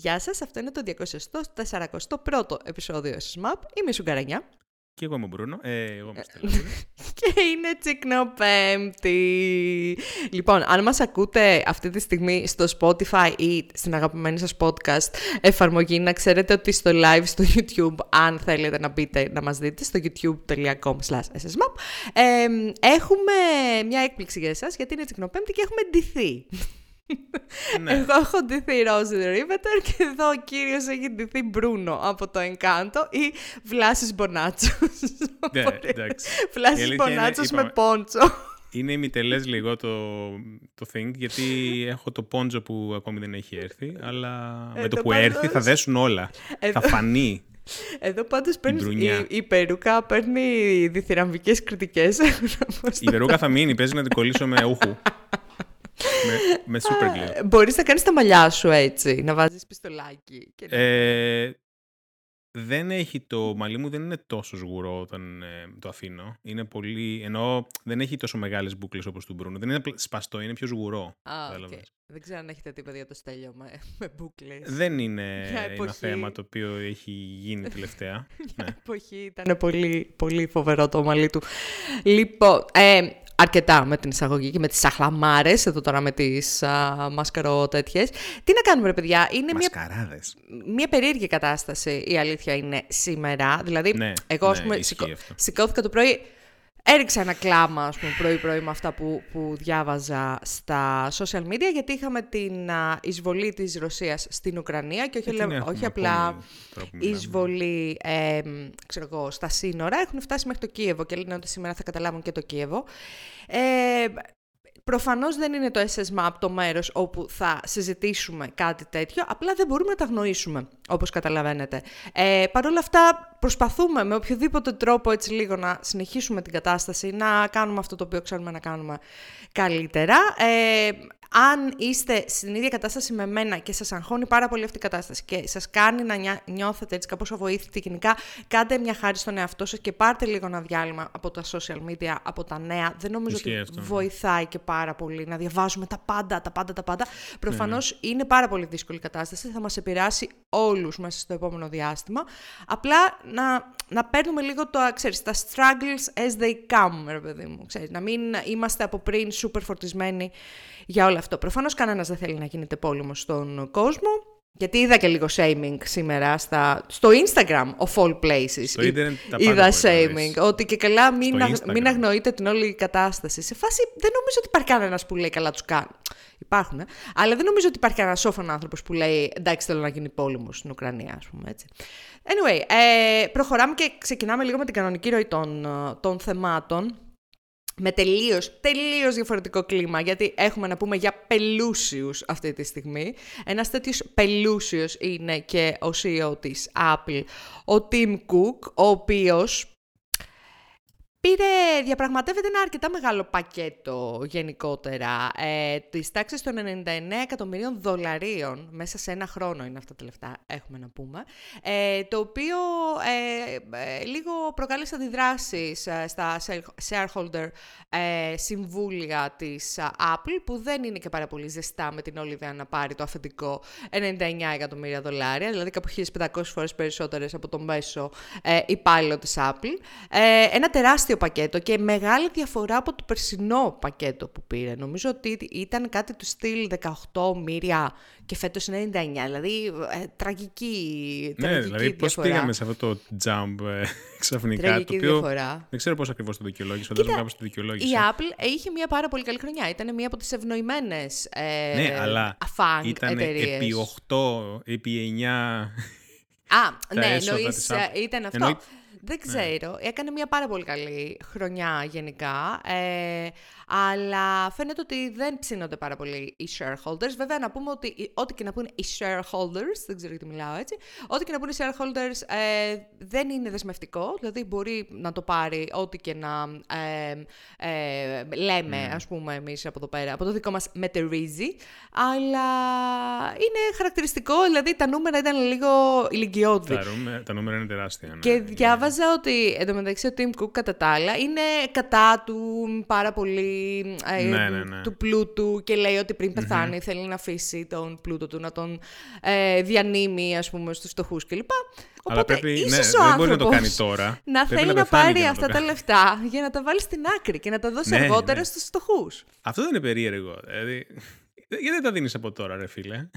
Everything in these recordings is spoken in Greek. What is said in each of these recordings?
Γεια σας, αυτό είναι το 241ο επεισόδιο SMAP. Είμαι η Σουγκαρανιά. Και εγώ είμαι ο Μπρούνο. Ε, εγώ είμαι και είναι τσικνοπέμπτη. Λοιπόν, αν μας ακούτε αυτή τη στιγμή στο Spotify ή στην αγαπημένη σας podcast εφαρμογή, να ξέρετε ότι στο live στο YouTube, αν θέλετε να μπείτε να μας δείτε, στο youtube.com ssmap, ε, έχουμε μια έκπληξη για εσάς, γιατί είναι τσικνοπέμπτη και έχουμε ντυθεί. Ναι. Εγώ έχω ντυθεί Ρόζι Ρίβετερ και εδώ ο κύριος έχει ντυθεί Μπρούνο από το Encanto ή Βλάσης Μπονάτσος. Ναι, εντάξει. Βλάσης Μπονάτσος με πόντσο. Είναι ημιτελές λίγο το, το thing, γιατί έχω το πόντζο που ακόμη δεν έχει έρθει, αλλά ε, με το, που έρθει θα δέσουν όλα. Θα φανεί. Εδώ πάντως παίρνει, η, η Περούκα παίρνει διθυραμβικές κριτικές. η Περούκα θα μείνει, παίζει να την κολλήσω με ούχου με, με super glue. Μπορείς να κάνεις τα μαλλιά σου έτσι, να βάζεις πιστολάκι. Και ε, δεν έχει το μαλλί μου δεν είναι τόσο σγουρό όταν ε, το αφήνω. Είναι πολύ, ενώ δεν έχει τόσο μεγάλες μπουκλες όπως του Μπρούνο. Δεν είναι σπαστό, είναι πιο σγουρό. Ah, okay. Δεν ξέρω αν έχετε τίποτα για το στέλιο με, με μπουκλες. Δεν είναι ένα θέμα το οποίο έχει γίνει τελευταία. Μια ναι. εποχή ήταν πολύ, πολύ φοβερό το μαλλί του. Λοιπόν, ε, αρκετά με την εισαγωγή και με τις αχλαμάρες, εδώ τώρα με τις μασκαρό τέτοιες. Τι να κάνουμε ρε παιδιά, είναι μια, μια περίεργη κατάσταση η αλήθεια είναι σήμερα. Δηλαδή, ναι, εγώ ναι, ας πούμε σηκώθηκα το πρωί, Έριξα ένα κλάμα, ας πούμε, πρωί-πρωί με αυτά που, που διάβαζα στα social media, γιατί είχαμε την εισβολή της Ρωσίας στην Ουκρανία και όχι, όχι απλά εισβολή ε, ξέρω εγώ, στα σύνορα. Έχουν φτάσει μέχρι το Κίεβο και λένε ότι σήμερα θα καταλάβουν και το Κίεβο. Ε, Προφανώς δεν είναι το SSMAP το μέρος όπου θα συζητήσουμε κάτι τέτοιο, απλά δεν μπορούμε να τα γνωρίσουμε, όπως καταλαβαίνετε. Ε, Παρ' όλα αυτά προσπαθούμε με οποιοδήποτε τρόπο έτσι λίγο να συνεχίσουμε την κατάσταση, να κάνουμε αυτό το οποίο ξέρουμε να κάνουμε καλύτερα. Ε, αν είστε στην ίδια κατάσταση με μένα και σας αγχώνει πάρα πολύ αυτή η κατάσταση και σας κάνει να νιώθετε έτσι κάπως αβοήθητοι γενικά, κάντε μια χάρη στον εαυτό σας και πάρτε λίγο ένα διάλειμμα από τα social media, από τα νέα. Δεν νομίζω ότι ναι. βοηθάει και πάρα πολύ να διαβάζουμε τα πάντα, τα πάντα, τα πάντα. Προφανώς ναι, ναι. είναι πάρα πολύ δύσκολη η κατάσταση, θα μας επηρεάσει όλους μέσα στο επόμενο διάστημα. Απλά να, να παίρνουμε λίγο το, ξέρεις, τα struggles as they come, ρε παιδί μου. Ξέρεις, να μην είμαστε από πριν super φορτισμένοι για όλο αυτό. Προφανώς κανένας δεν θέλει να γίνεται πόλεμος στον κόσμο. Γιατί είδα και λίγο shaming σήμερα στα, στο Instagram of all places. Στο ίντερνετ τα Είδα shaming. Ότι και καλά μην, αγ, μην αγνοείτε την όλη κατάσταση. Σε φάση δεν νομίζω ότι υπάρχει κανένας που λέει καλά τους κάνει. Υπάρχουν, ε; αλλά δεν νομίζω ότι υπάρχει κανένα σόφων άνθρωπος που λέει εντάξει θέλω να γίνει πόλεμος στην Ουκρανία, ας πούμε έτσι. Anyway, ε, προχωράμε και ξεκινάμε λίγο με την κανονική ροή των, των θεμάτων με τελείως, τελείως διαφορετικό κλίμα, γιατί έχουμε να πούμε για πελούσιους αυτή τη στιγμή. Ένας τέτοιος πελούσιος είναι και ο CEO της Apple, ο Tim Cook, ο οποίος Πήρε, διαπραγματεύεται ένα αρκετά μεγάλο πακέτο γενικότερα, ε, της τάξης των 99 εκατομμυρίων δολαρίων, μέσα σε ένα χρόνο είναι αυτά τα λεφτά, έχουμε να πούμε, ε, το οποίο ε, ε λίγο προκάλεσε αντιδράσεις ε, στα shareholder ε, συμβούλια της Apple, που δεν είναι και πάρα πολύ ζεστά με την όλη ιδέα να πάρει το αφεντικό 99 εκατομμύρια δολάρια, δηλαδή κάπου 1500 φορές περισσότερες από το μέσο ε, υπάλληλο της Apple. ένα τεράστιο πακέτο και μεγάλη διαφορά από το περσινό πακέτο που πήρε. Νομίζω ότι ήταν κάτι του στυλ 18 μοίρια και φέτος 99, δηλαδή ε, τραγική, ναι, τραγική δηλαδή πώς πήγαμε σε αυτό το jump ε, ξαφνικά, τραγική το οποίο διαφορά. δεν ξέρω πώς ακριβώς το δικαιολόγησε, φαντάζομαι κάπως το δικαιολόγησε. Η Apple είχε μια πάρα πολύ καλή χρονιά, ήταν μια από τις ευνοημένες ε, ναι, αλλά ήταν επί 8, επί 9... Α, ναι, εννοείς, ε, ήταν αυτό. Δεν ναι. ξέρω. Έκανε μια πάρα πολύ καλή χρονιά γενικά. Ε, αλλά φαίνεται ότι δεν ψήνονται πάρα πολύ οι shareholders. Βέβαια, να πούμε ότι ό,τι και να πούνε οι shareholders, δεν ξέρω γιατί μιλάω έτσι, ό,τι και να πούνε οι shareholders ε, δεν είναι δεσμευτικό. Δηλαδή, μπορεί να το πάρει ό,τι και να ε, ε, λέμε, mm. ας πούμε, εμείς από εδώ πέρα, από το δικό μας μετερίζει. Αλλά είναι χαρακτηριστικό, δηλαδή τα νούμερα ήταν λίγο ηλικιώδη. Τα, τα νούμερα είναι τεράστια. Ναι. Και διάβαζα ότι εντωμεταξύ ο Tim Cook κατά τα άλλα είναι κατά του πάρα πολύ ε, Ναι, ναι, ναι. του πλούτου και λέει ότι πριν πεθάνει θέλει να αφήσει τον πλούτο του, να τον ε, διανύμει ας πούμε στους φτωχούς κλπ. Αλλά Οπότε πρέπει, ίσως ναι, ο δεν μπορεί να το άνθρωπος κάνει τώρα. να Πρέπει θέλει να, πεθάνει πάρει για να το αυτά τα κάνει. λεφτά για να τα βάλει στην άκρη και να τα δώσει Ναι, αργότερα ναι. στους φτωχούς. Αυτό δεν είναι περίεργο. Δηλαδή, γιατί δεν τα δίνεις από τώρα, ρε φίλε;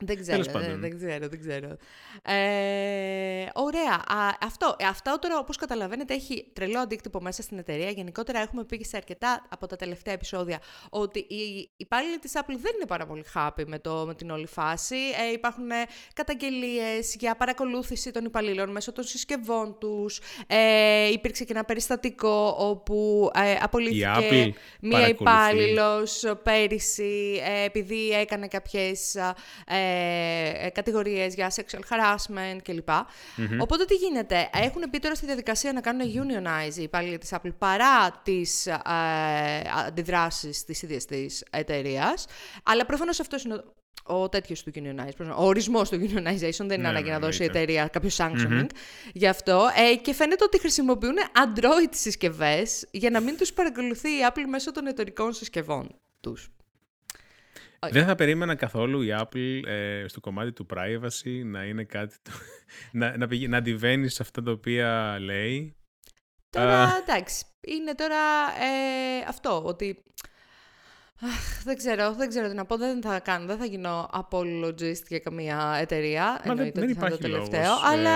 Δεν ξέρω, Τέλος πάντων. δεν, δεν ξέρω, δεν ξέρω. Ε, ωραία. Α, αυτό, ε, αυτό τώρα, όπως καταλαβαίνετε, έχει τρελό αντίκτυπο μέσα στην εταιρεία. Γενικότερα έχουμε πει και σε αρκετά από τα τελευταία επεισόδια ότι οι υπάλληλοι της Apple δεν είναι πάρα πολύ happy με, το, με την όλη φάση. Ε, υπάρχουν ε, καταγγελίες για παρακολούθηση των υπαλλήλων μέσω των συσκευών τους. Ε, υπήρξε και ένα περιστατικό όπου ε, απολύθηκε Apple μία παρακολουθεί. υπάλληλος πέρυσι ε, επειδή έκανε κάποιες ε, ε, κατηγορίες για sexual harassment κλπ. Οπότε τι γίνεται, έχουν μπει τώρα στη διαδικασία να κάνουν unionize οι υπάλληλοι της Apple παρά τις ε, αντιδράσεις της ίδιας της εταιρείας. Αλλά προφανώς αυτός είναι ο, ο τέτοιος του unionize, πώς να- ο ορισμός του unionization, δεν είναι Ναι, ανάγκη ναι, να δώσει η εννοείται. εταιρεία κάποιο sanctioning γι' αυτό. Ε, και φαίνεται ότι χρησιμοποιούν Android συσκευές για να μην τους παρακολουθεί η Apple μέσω των εταιρικών συσκευών τους. Δεν θα περίμενα καθόλου η Apple ε, στο κομμάτι του privacy να είναι κάτι το, να, να, πηγα- να αντιβαίνει σε αυτά τα οποία λέει. Τώρα, εντάξει, είναι τώρα ε, αυτό, ότι... Αχ, δεν ξέρω, δεν ξέρω τι να πω, δεν θα κάνω, δεν θα γίνω apologist για καμία εταιρεία, δεν- εννοείται δεν ότι θα είναι το υπάρχει τελευταίο, λόγος, αλλά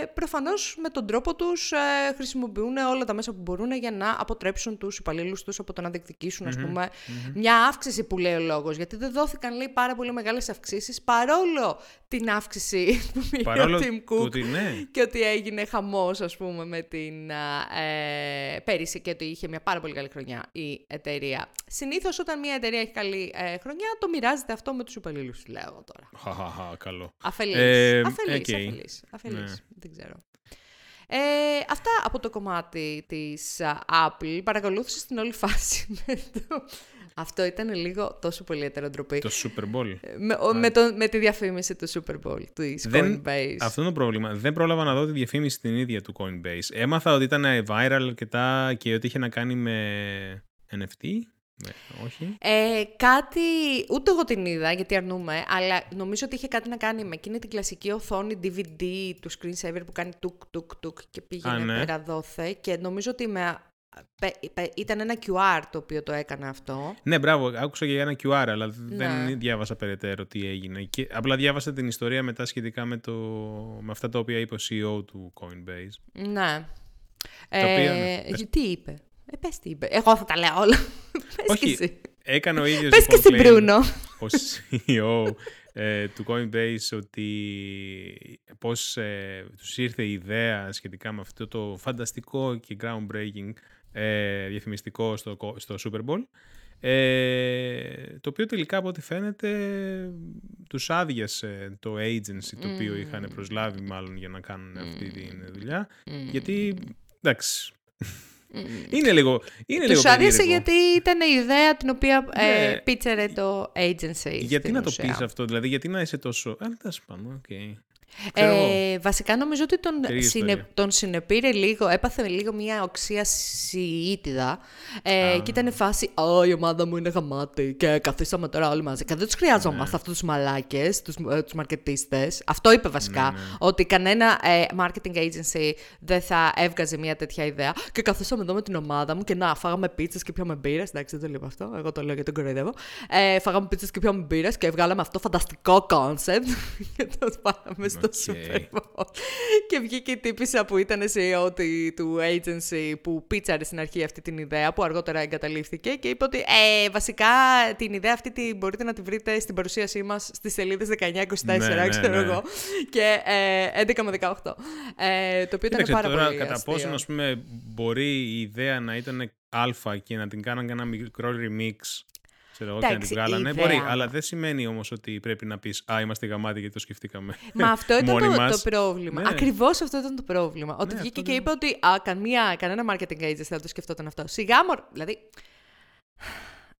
ε, προφανώς με τον τρόπο τους ε, χρησιμοποιούν όλα τα μέσα που μπορούν για να αποτρέψουν τους υπαλλήλους τους από το να διεκδικήσουν, ας πούμε, μια αύξηση που λέει ο λόγος, γιατί δεν δόθηκαν, λέει, πάρα πολύ μεγάλες αυξήσεις, παρόλο την αύξηση που πήρε Παρόλο ο Tim του Cook ότι ναι. και ότι έγινε χαμός, ας πούμε, με την α, ε, πέρυσι και ότι είχε μια πάρα πολύ καλή χρονιά η εταιρεία. Συνήθως όταν μια εταιρεία έχει καλή ε, χρονιά, το μοιράζεται αυτό με τους υπαλλήλους, του λέω εγώ τώρα. Χαχαχα, καλό. Αφελής, Ε, αφελής, οκ. αφελής, αφελής, Ναι. δεν ξέρω. Ε, αυτά από το κομμάτι της α, Apple. Παρακολούθησε στην όλη φάση με το... Αυτό ήταν λίγο τόσο πολύ ετεροντροπή. Το Super Bowl. Με, ο- με, το, με τη διαφήμιση του Super Bowl, της Δεν- Coinbase. Αυτό είναι το πρόβλημα. Δεν πρόλαβα να δω τη διαφήμιση την ίδια του Coinbase. Έμαθα ότι ήταν viral αρκετά και ότι είχε να κάνει με NFT. Με, όχι. Ε, κάτι, ούτε εγώ την είδα γιατί αρνούμε, αλλά νομίζω ότι είχε κάτι να κάνει με εκείνη την κλασική οθόνη DVD του screensaver που κάνει τουκ τουκ τουκ και πήγαινε Α, ναι. πέρα δόθε και νομίζω ότι με, πε- πε- ήταν ένα QR το οποίο το έκανε αυτό. Ναι, μπράβο. Άκουσα για ένα QR, αλλά Ναι. δεν διάβασα περαιτέρω τι έγινε. Και απλά διάβασα την ιστορία μετά σχετικά με, το, με αυτά τα οποία είπε ο CEO του Coinbase. Ναι. Τα οποία, ναι. Ε, τι είπε; Ε, πες τι είπε. Εγώ θα τα λέω όλα. πες Όχι, και εσύ. Έκανε ο ίδιος Πες και λοιπόν, εσύ, claim, Μπρούνο. ο CEO ε, του Coinbase ότι πώς ε, τους ήρθε η ιδέα σχετικά με αυτό το φανταστικό και groundbreaking ε, διαφημιστικό στο, κο- στο Super Bowl ε, το οποίο τελικά από ό,τι φαίνεται τους άδειασε το agency το οποίο είχαν προσλάβει μάλλον για να κάνουν αυτή τη δουλειά γιατί εντάξει είναι λίγο, είναι λίγο Τους άρεσε περίεργο. γιατί ήταν η ιδέα την οποία ε, Ναι. πίτσαρε το agency. Γιατί στην να το ουσία. πεις αυτό, δηλαδή γιατί να είσαι τόσο... Α, τέλος πάντων, οκ. Ξέρω εγώ. Ε, βασικά νομίζω ότι τον, Περίεργη συνε, ιστορία. τον συνεπήρε λίγο, έπαθε λίγο μια οξεία CEO ίτιδα ε, και ήταν φάση «Α, η ομάδα μου είναι γαμάτη και καθίσαμε τώρα όλοι μαζί». Και δεν τους χρειαζόμαστε Ναι. αυτούς τους μαλάκες, τους, ε, τους μαρκετίστες. Αυτό είπε βασικά, Ναι, ότι κανένα ε, marketing agency δεν θα έβγαζε μια τέτοια ιδέα. Και καθίσαμε εδώ με την ομάδα μου και να, φάγαμε πίτσες και ήπιαμε μπύρες. Εντάξει, δεν το λέω αυτό, εγώ το λέω γιατί τον κοροϊδεύω. Ε, φάγαμε πίτσες και ήπιαμε μπύρες και βγάλαμε αυτό φανταστικό concept και το πάμε στο OK. Super Bowl. και βγήκε η τύπισσα που ήταν CEO τη- του agency που πίτσαρε στην αρχή αυτή την ιδέα που αργότερα εγκαταλείφθηκε και είπε ότι ε, βασικά την ιδέα αυτή την μπορείτε να τη βρείτε στην παρουσίασή μας στις σελίδες 19-24 Ναι, ναι, ξέρω ναι. εγώ και ε, 11 με 18 ε, το οποίο ήταν Κοίταξε πάρα τώρα πολύ κατά αστείο. πόσο ας πούμε, μπορεί η ιδέα να ήταν αλφα και να την κάναν ένα μικρό remix ξέρω εγώ, και να την Εντάξει, η βγάλανε. ιδέα- Μπορεί, αλλά δεν σημαίνει όμως ότι πρέπει να πεις «Α, είμαστε γαμάτοι γιατί το σκεφτήκαμε». Μα αυτό ήταν μόνοι το, μας. το πρόβλημα. Ναι. Ακριβώς αυτό ήταν το πρόβλημα. Ότι Ναι, βγήκε αυτό και δεν- είπε ότι α, καμία, κανένα marketing agency δεν το σκεφτόταν αυτό. Σιγά μωρ. Δηλαδή.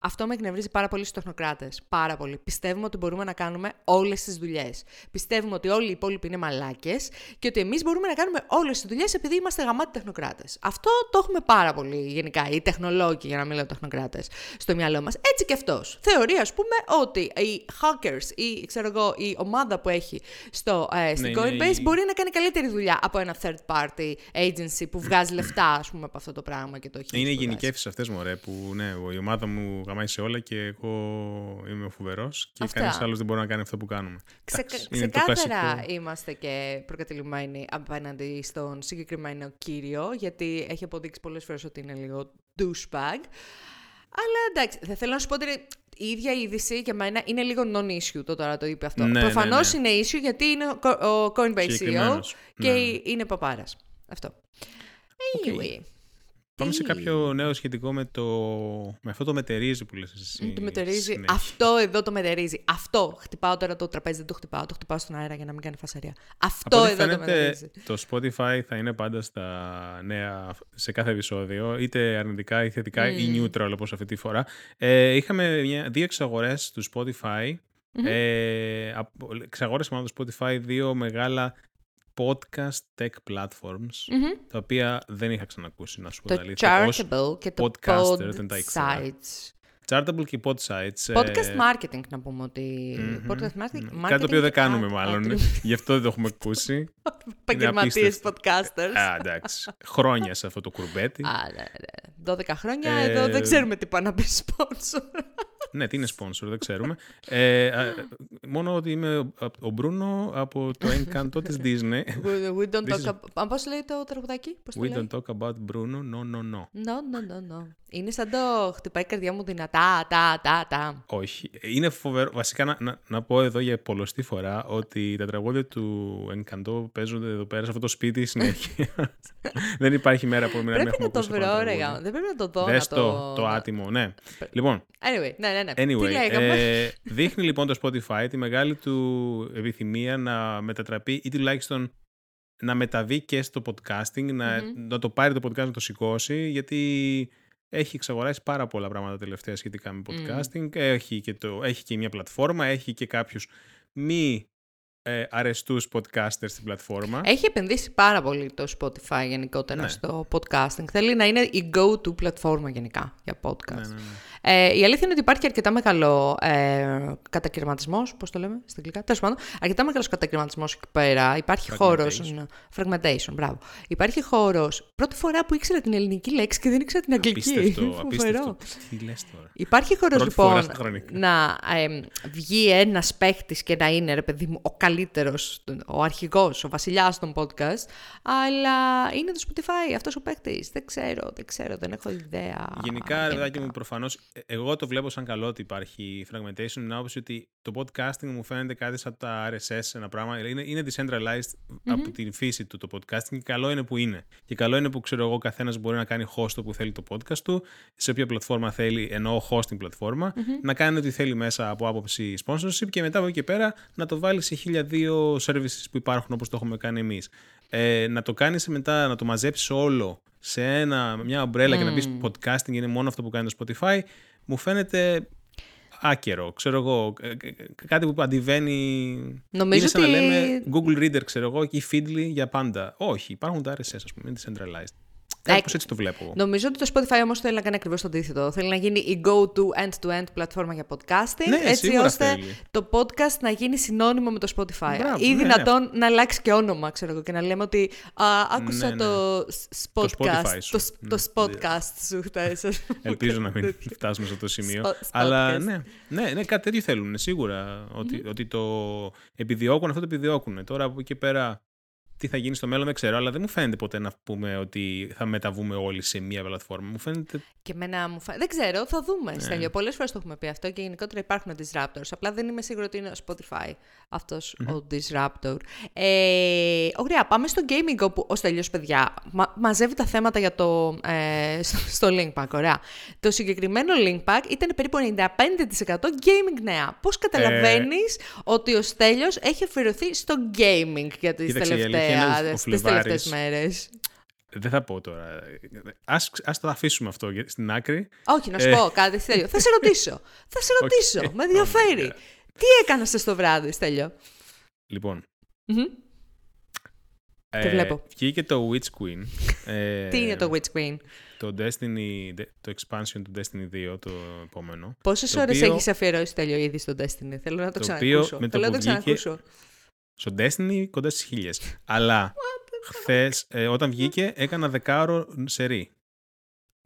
Αυτό με εκνευρίζει πάρα πολύ στους τεχνοκράτες. Πάρα πολύ. Πιστεύουμε ότι μπορούμε να κάνουμε όλες τις δουλειές. Πιστεύουμε ότι όλοι οι υπόλοιποι είναι μαλάκες και ότι εμείς μπορούμε να κάνουμε όλες τις δουλειές επειδή είμαστε γαμάτοι τεχνοκράτες. Αυτό το έχουμε πάρα πολύ γενικά, οι τεχνολόγοι, για να μην λέω τεχνοκράτες, στο μυαλό μας. Έτσι και αυτός. Θεωρεί, ας πούμε, ότι οι hackers ή ξέρω εγώ, η ομάδα που έχει στο, ε, στην ναι, Coinbase μπορεί να κάνει καλύτερη δουλειά από ένα third party agency που βγάζει λεφτά, ας πούμε, από αυτό το πράγμα και το έχει. Είναι γενικεύσεις αυτές μου, που ναι, η ομάδα μου γαμάει σε όλα και εγώ είμαι ο φοβερός και κανείς άλλος δεν μπορεί να κάνει αυτό που κάνουμε. Ξε, ξεκάθαρα είμαστε και προκατηλημένοι απέναντι στον συγκεκριμένο κύριο, γιατί έχει αποδείξει πολλές φορές ότι είναι λίγο douchebag. Αλλά εντάξει, δεν θέλω να σου πω ότι η ίδια είδηση για μένα είναι λίγο non-issue το τώρα το είπε αυτό. Ναι, Προφανώς ναι, ναι. είναι issue γιατί είναι ο Coinbase CEO και ναι. είναι παπάρας. Αυτό. Anyway. Πάμε σε κάποιο νέο σχετικό με, το... με αυτό το μετερίζει που λες εσύ. Το μετερίζει. Αυτό εδώ το μετερίζει. Αυτό. Χτυπάω τώρα το τραπέζι, δεν το χτυπάω. Το χτυπάω στον αέρα για να μην κάνει φασαρία. Αυτό εδώ φαίνεται, το μετερίζει. Το Spotify θα είναι πάντα στα νέα σε κάθε επεισόδιο, είτε αρνητικά ή θετικά mm. ή neutral όπως αυτή τη φορά. Ε, είχαμε μια, δύο εξαγορές του Spotify. Mm-hmm. Ε, εξαγόρασε το Spotify δύο μεγάλα podcast tech platforms, mm-hmm. τα οποία δεν είχα ξανακούσει, να σου πω το Chartable και το podcaster, pod δεν τα ήξερα. Sites. Chartable και pod sites. Podcast ε... marketing, να πούμε ότι... Mm-hmm. Podcast marketing, Κάτι το οποίο δεν κάνουμε μάλλον, γι' αυτό δεν το έχουμε ακούσει. Επαγγελματίες podcasters. Α, εντάξει. Χρόνια σε αυτό το κουρμπέτι. Α, ναι, ναι. 12 χρόνια, ε... εδώ δεν ξέρουμε τι πάει να πει sponsor. Ναι, τι είναι sponsor, δεν ξέρουμε. Ε, μόνο ότι είμαι ο Μπρούνο από το Encanto της Disney. We, don't talk about... Πώς λέει το τραγουδάκι, πώς We don't talk about Bruno, no, no, no. No, no, no, no. Είναι σαν το χτυπάει η καρδιά μου δυνατά, τα, τα, τα. Όχι. Είναι φοβερό. Βασικά να, να, να πω εδώ για πολλωστή φορά ότι τα τραγούδια του Encanto παίζονται εδώ πέρα σε αυτό το σπίτι συνέχεια. Δεν υπάρχει μέρα που να μην έχουμε ακούσει Πρέπει να το βρω, ρε, Δεν πρέπει να το δω. Δες το, το άτιμο, ναι. Λοιπόν, anyway, ναι, ναι, ναι. Anyway, ε, δείχνει λοιπόν το Spotify τη μεγάλη του επιθυμία να μετατραπεί ή τουλάχιστον να μεταβεί και στο podcasting, να, να το πάρει το podcast να το σηκώσει, γιατί έχει εξαγοράσει πάρα πολλά πράγματα τελευταία σχετικά με podcasting. Έχει, και το, έχει και μια πλατφόρμα, έχει και κάποιους μη ε, αρεστούς podcasters στην πλατφόρμα. Έχει επενδύσει πάρα πολύ το Spotify γενικότερα ναι. στο podcasting. Θέλει να είναι η go-to πλατφόρμα γενικά για podcast. Ναι, ναι, ναι. Ε, η αλήθεια είναι ότι υπάρχει αρκετά μεγάλο ε, κατακαιρματισμός, πώς το λέμε στα αγγλικά. Τέλος πάντων, αρκετά μεγάλος κατακαιρματισμός εκεί πέρα. Υπάρχει χώρος. Fragmentation, μπράβο. Υπάρχει χώρος. Πρώτη φορά που ήξερα την ελληνική λέξη και δεν ήξερα την αγγλική. Απίστευτο, απίστευτο. Τι λες τώρα. Υπάρχει χώρος λοιπόν να ε, βγει ένας παίχτης και να είναι, ρε παιδί μου, ο καλύτερος, ο αρχηγός, ο βασιλιάς των podcast. Αλλά είναι το Spotify αυτός ο παίχτης. Δεν ξέρω, δεν ξέρω, δεν έχω ιδέα. Γενικά, ρε μου, προφανώς εγώ το βλέπω σαν καλό ότι υπάρχει fragmentation, την άποψη ότι το podcasting μου φαίνεται κάτι σαν τα RSS, ένα πράγμα. Είναι, είναι decentralized από την φύση του το podcasting και καλό είναι που είναι. Και καλό είναι που ξέρω εγώ, καθένας μπορεί να κάνει host που θέλει το podcast του, σε όποια πλατφόρμα θέλει, εννοώ hosting πλατφόρμα, να κάνει ό,τι θέλει μέσα από άποψη sponsorship και μετά από εκεί και πέρα να το βάλει σε χίλια δύο services που υπάρχουν όπως το έχουμε κάνει εμείς. Ε, να το κάνεις μετά, να το μαζέψεις όλο σε ένα, μια ομπρέλα mm. και να πει podcasting είναι μόνο αυτό που κάνει το Spotify, μου φαίνεται άκερο, ξέρω εγώ, ε, ε, κάτι που αντιβαίνει... Νομίζω είναι σαν ότι... να λέμε Google Reader, ξέρω εγώ, και η Feedly για πάντα. Όχι, υπάρχουν τα RSS, ας πούμε, είναι decentralized. Κάπως έτσι το βλέπω. Νομίζω ότι το Spotify όμως θέλει να κάνει ακριβώς το αντίθετο. Θέλει να γίνει η go-to end-to-end πλατφόρμα για podcasting, ναι, έτσι ώστε θέλει. το podcast να γίνει συνώνυμο με το Spotify. Μπράβο, ή ναι, δυνατόν ναι. να αλλάξει και όνομα, ξέρω εγώ, και να λέμε ότι α, άκουσα ναι, το podcast, το, το, podcast σου χθες. Ελπίζω να μην φτάσουμε σε αυτό το σημείο. Αλλά ναι, ναι, ναι, κάτι τέτοιο θέλουν, σίγουρα. Ότι, ότι το επιδιώκουν, αυτό το επιδιώκουν. Τώρα από εκεί πέρα τι θα γίνει στο μέλλον δεν ξέρω, αλλά δεν μου φαίνεται ποτέ να πούμε ότι θα μεταβούμε όλοι σε μία πλατφόρμα. Μου φαίνεται. Και εμένα μου φαίνεται. Δεν ξέρω, θα δούμε. Ναι. Στέλιο. Πολλές φορές το έχουμε πει αυτό και γενικότερα υπάρχουν disruptors. Απλά δεν είμαι σίγουρη ότι είναι ο Spotify αυτός mm-hmm. ο disruptor. Ε, ωραία, πάμε στο gaming όπου ο Στέλιος, παιδιά, μα, μαζεύει τα θέματα για το, ε, στο Linkpack. Ωραία. Το συγκεκριμένο Linkpack ήταν περίπου 95% gaming νέα. Πώς καταλαβαίνεις ε... ότι ο Στέλιος έχει αφιερωθεί στο gaming για τις τελευταίες τις τελευταίες μέρες. δεν θα πω τώρα. Ας, ας το αφήσουμε αυτό στην άκρη. Όχι, να σου πω κάτι, Στέλιο. θα σε ρωτήσω. Θα σε ρωτήσω. Με ενδιαφέρει. Τι έκανες στο βράδυ, Στέλιο; Λοιπόν. Το βλέπω. Βγήκε το Witch Queen. ε, Τι είναι το Witch Queen? Το Destiny, το expansion του Destiny 2, το επόμενο. Πόσες ώρες οποίο... έχεις αφιερώσει τέλειο ήδη στο Destiny? Θέλω να το, το ξανακούσω. Με το Θέλω να το ξανακούσω. Στο Destiny κοντά στις χίλιες. Αλλά χθες, ε, όταν βγήκε, έκανα δεκάωρο σερί.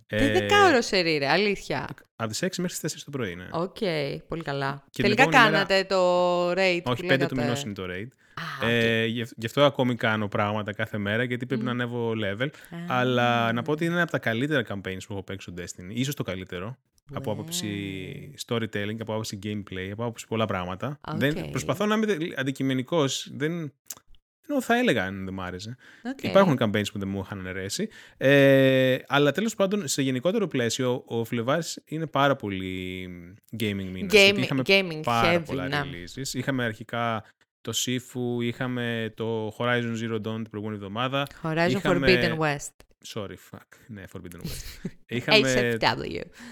Τι ε, δεκάωρο σερί, ρε, αλήθεια. Από τις 6 μέχρι τις 4 το πρωί, ναι. OK, okay, πολύ καλά. Και Τελικά κάνατε μέρα... το raid. Όχι, 5 του μηνός είναι το raid. Ah, okay. ε, γι' αυτό ακόμη κάνω πράγματα κάθε μέρα, γιατί πρέπει mm. να ανέβω level. Ah. Αλλά να πω ότι είναι ένα από τα καλύτερα campaigns που έχω παίξει στο Destiny. Ίσως το καλύτερο. Yeah. Από άποψη storytelling, από άποψη gameplay, από άποψη πολλά πράγματα. Okay. Δεν, προσπαθώ να είμαι αντικειμενικός. Δεν, ενώ θα έλεγα αν δεν μ' άρεσε. Okay. Υπάρχουν campaigns που δεν μου είχαν αρέσει. Ε, αλλά τέλος πάντων, σε γενικότερο πλαίσιο, ο Φλεβάρης είναι πάρα πολύ gaming μήνας. Game, είχαμε gaming πάρα heavy, πολλά ναι. releases. Είχαμε αρχικά το Sifu, είχαμε το Horizon Zero Dawn την προηγούμενη εβδομάδα. Horizon είχαμε... Forbidden West. Sorry, fuck. Ναι, Forbidden West. είχαμε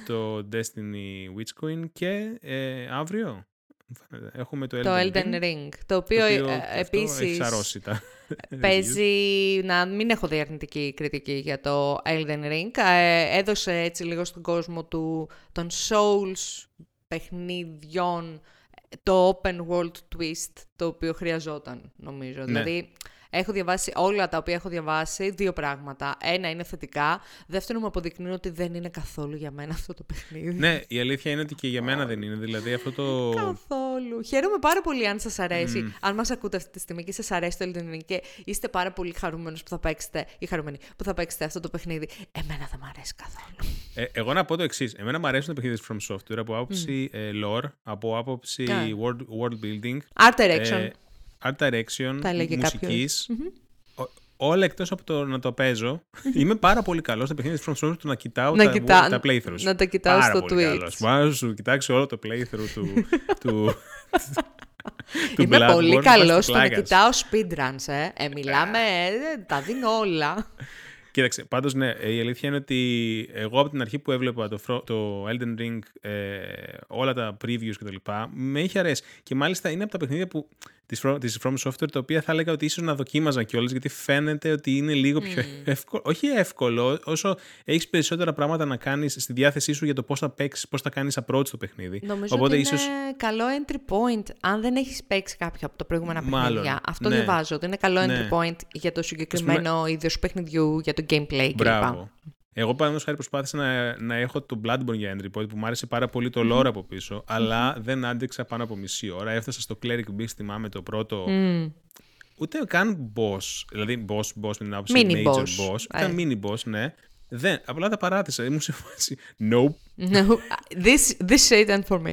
το Destiny Witch Queen και ε, αύριο Έχουμε το Elden, το Elden Ring, το οποίο, το οποίο ε, επίσης παίζει, να μην έχω διαρνητική κριτική για το Elden Ring, ε, έδωσε έτσι λίγο στον κόσμο του των Souls παιχνιδιών το open world twist το οποίο χρειαζόταν νομίζω. Ναι. Δηλαδή Έχω διαβάσει όλα τα οποία έχω διαβάσει, δύο πράγματα. Ένα είναι θετικά. Δεύτερο, μου αποδεικνύει ότι δεν είναι καθόλου για μένα αυτό το παιχνίδι. Ναι, η αλήθεια είναι ότι και για μένα δεν είναι. Δηλαδή αυτό το. Καθόλου. Χαίρομαι πάρα πολύ αν σας αρέσει. Mm. Αν μας ακούτε αυτή τη στιγμή και σας αρέσει το Elden και είστε πάρα πολύ χαρούμενος που θα παίξετε ή χαρούμενοι που θα παίξετε αυτό το παιχνίδι. Εμένα δεν μου αρέσει καθόλου. Ε, εγώ να πω το εξής. Εμένα μου αρέσουν τα παιχνίδια From Software από άποψη mm. ε, lore, από άποψη yeah. world, world building. Art direction. Ε, art direction, μουσικής, όλα εκτός από το να το παίζω, είμαι πάρα πολύ καλός στα παιχνίδια της From Software του να κοιτάω να τα, κοιτά, τα playthroughs. Να τα κοιτάω πάρα στο πολύ Twitch. Καλός. Μάλλον σου κοιτάξει όλο το playthrough του, του, του Είμαι Bloodborne, πολύ καλός στο να κοιτάω speedruns, ε. ε μιλάμε, ε, τα δίνω όλα. Κοίταξε, πάντως ναι, η αλήθεια είναι ότι εγώ από την αρχή που έβλεπα το, το Elden Ring, ε, όλα τα previews κτλ. με είχε αρέσει. Και μάλιστα είναι από τα παιχνίδια που της From, της From Software, τα οποία θα έλεγα ότι ίσως να δοκίμαζα κιόλας, γιατί φαίνεται ότι είναι λίγο πιο mm. εύκολο, όχι εύκολο, όσο έχεις περισσότερα πράγματα να κάνεις στη διάθεσή σου για το πώς θα παίξεις, πώς θα κάνεις approach το παιχνίδι. Νομίζω Οπότε ότι ίσως... είναι καλό entry point, αν δεν έχεις παίξει κάποιο από τα προηγούμενα Μάλλον, παιχνίδια. Αυτό ναι. διαβάζω, ότι είναι καλό ναι. entry point για το συγκεκριμένο πούμε... είδος παιχνιδιού, για το gameplay κλπ. Εγώ παραδείγματος χάρη προσπάθησα να, να έχω το Bloodborne για entry point που μου άρεσε πάρα πολύ το lore από πίσω, αλλά δεν άντεξα πάνω από μισή ώρα. Έφτασα στο Cleric Beast, θυμάμαι το πρώτο. Ούτε καν boss, δηλαδή boss, boss με την άποψη major boss. boss. Ήταν mini boss, ναι. Δεν, απλά τα παράτησα. Ήμουν σε φάση. Nope. No, this, this shit for me.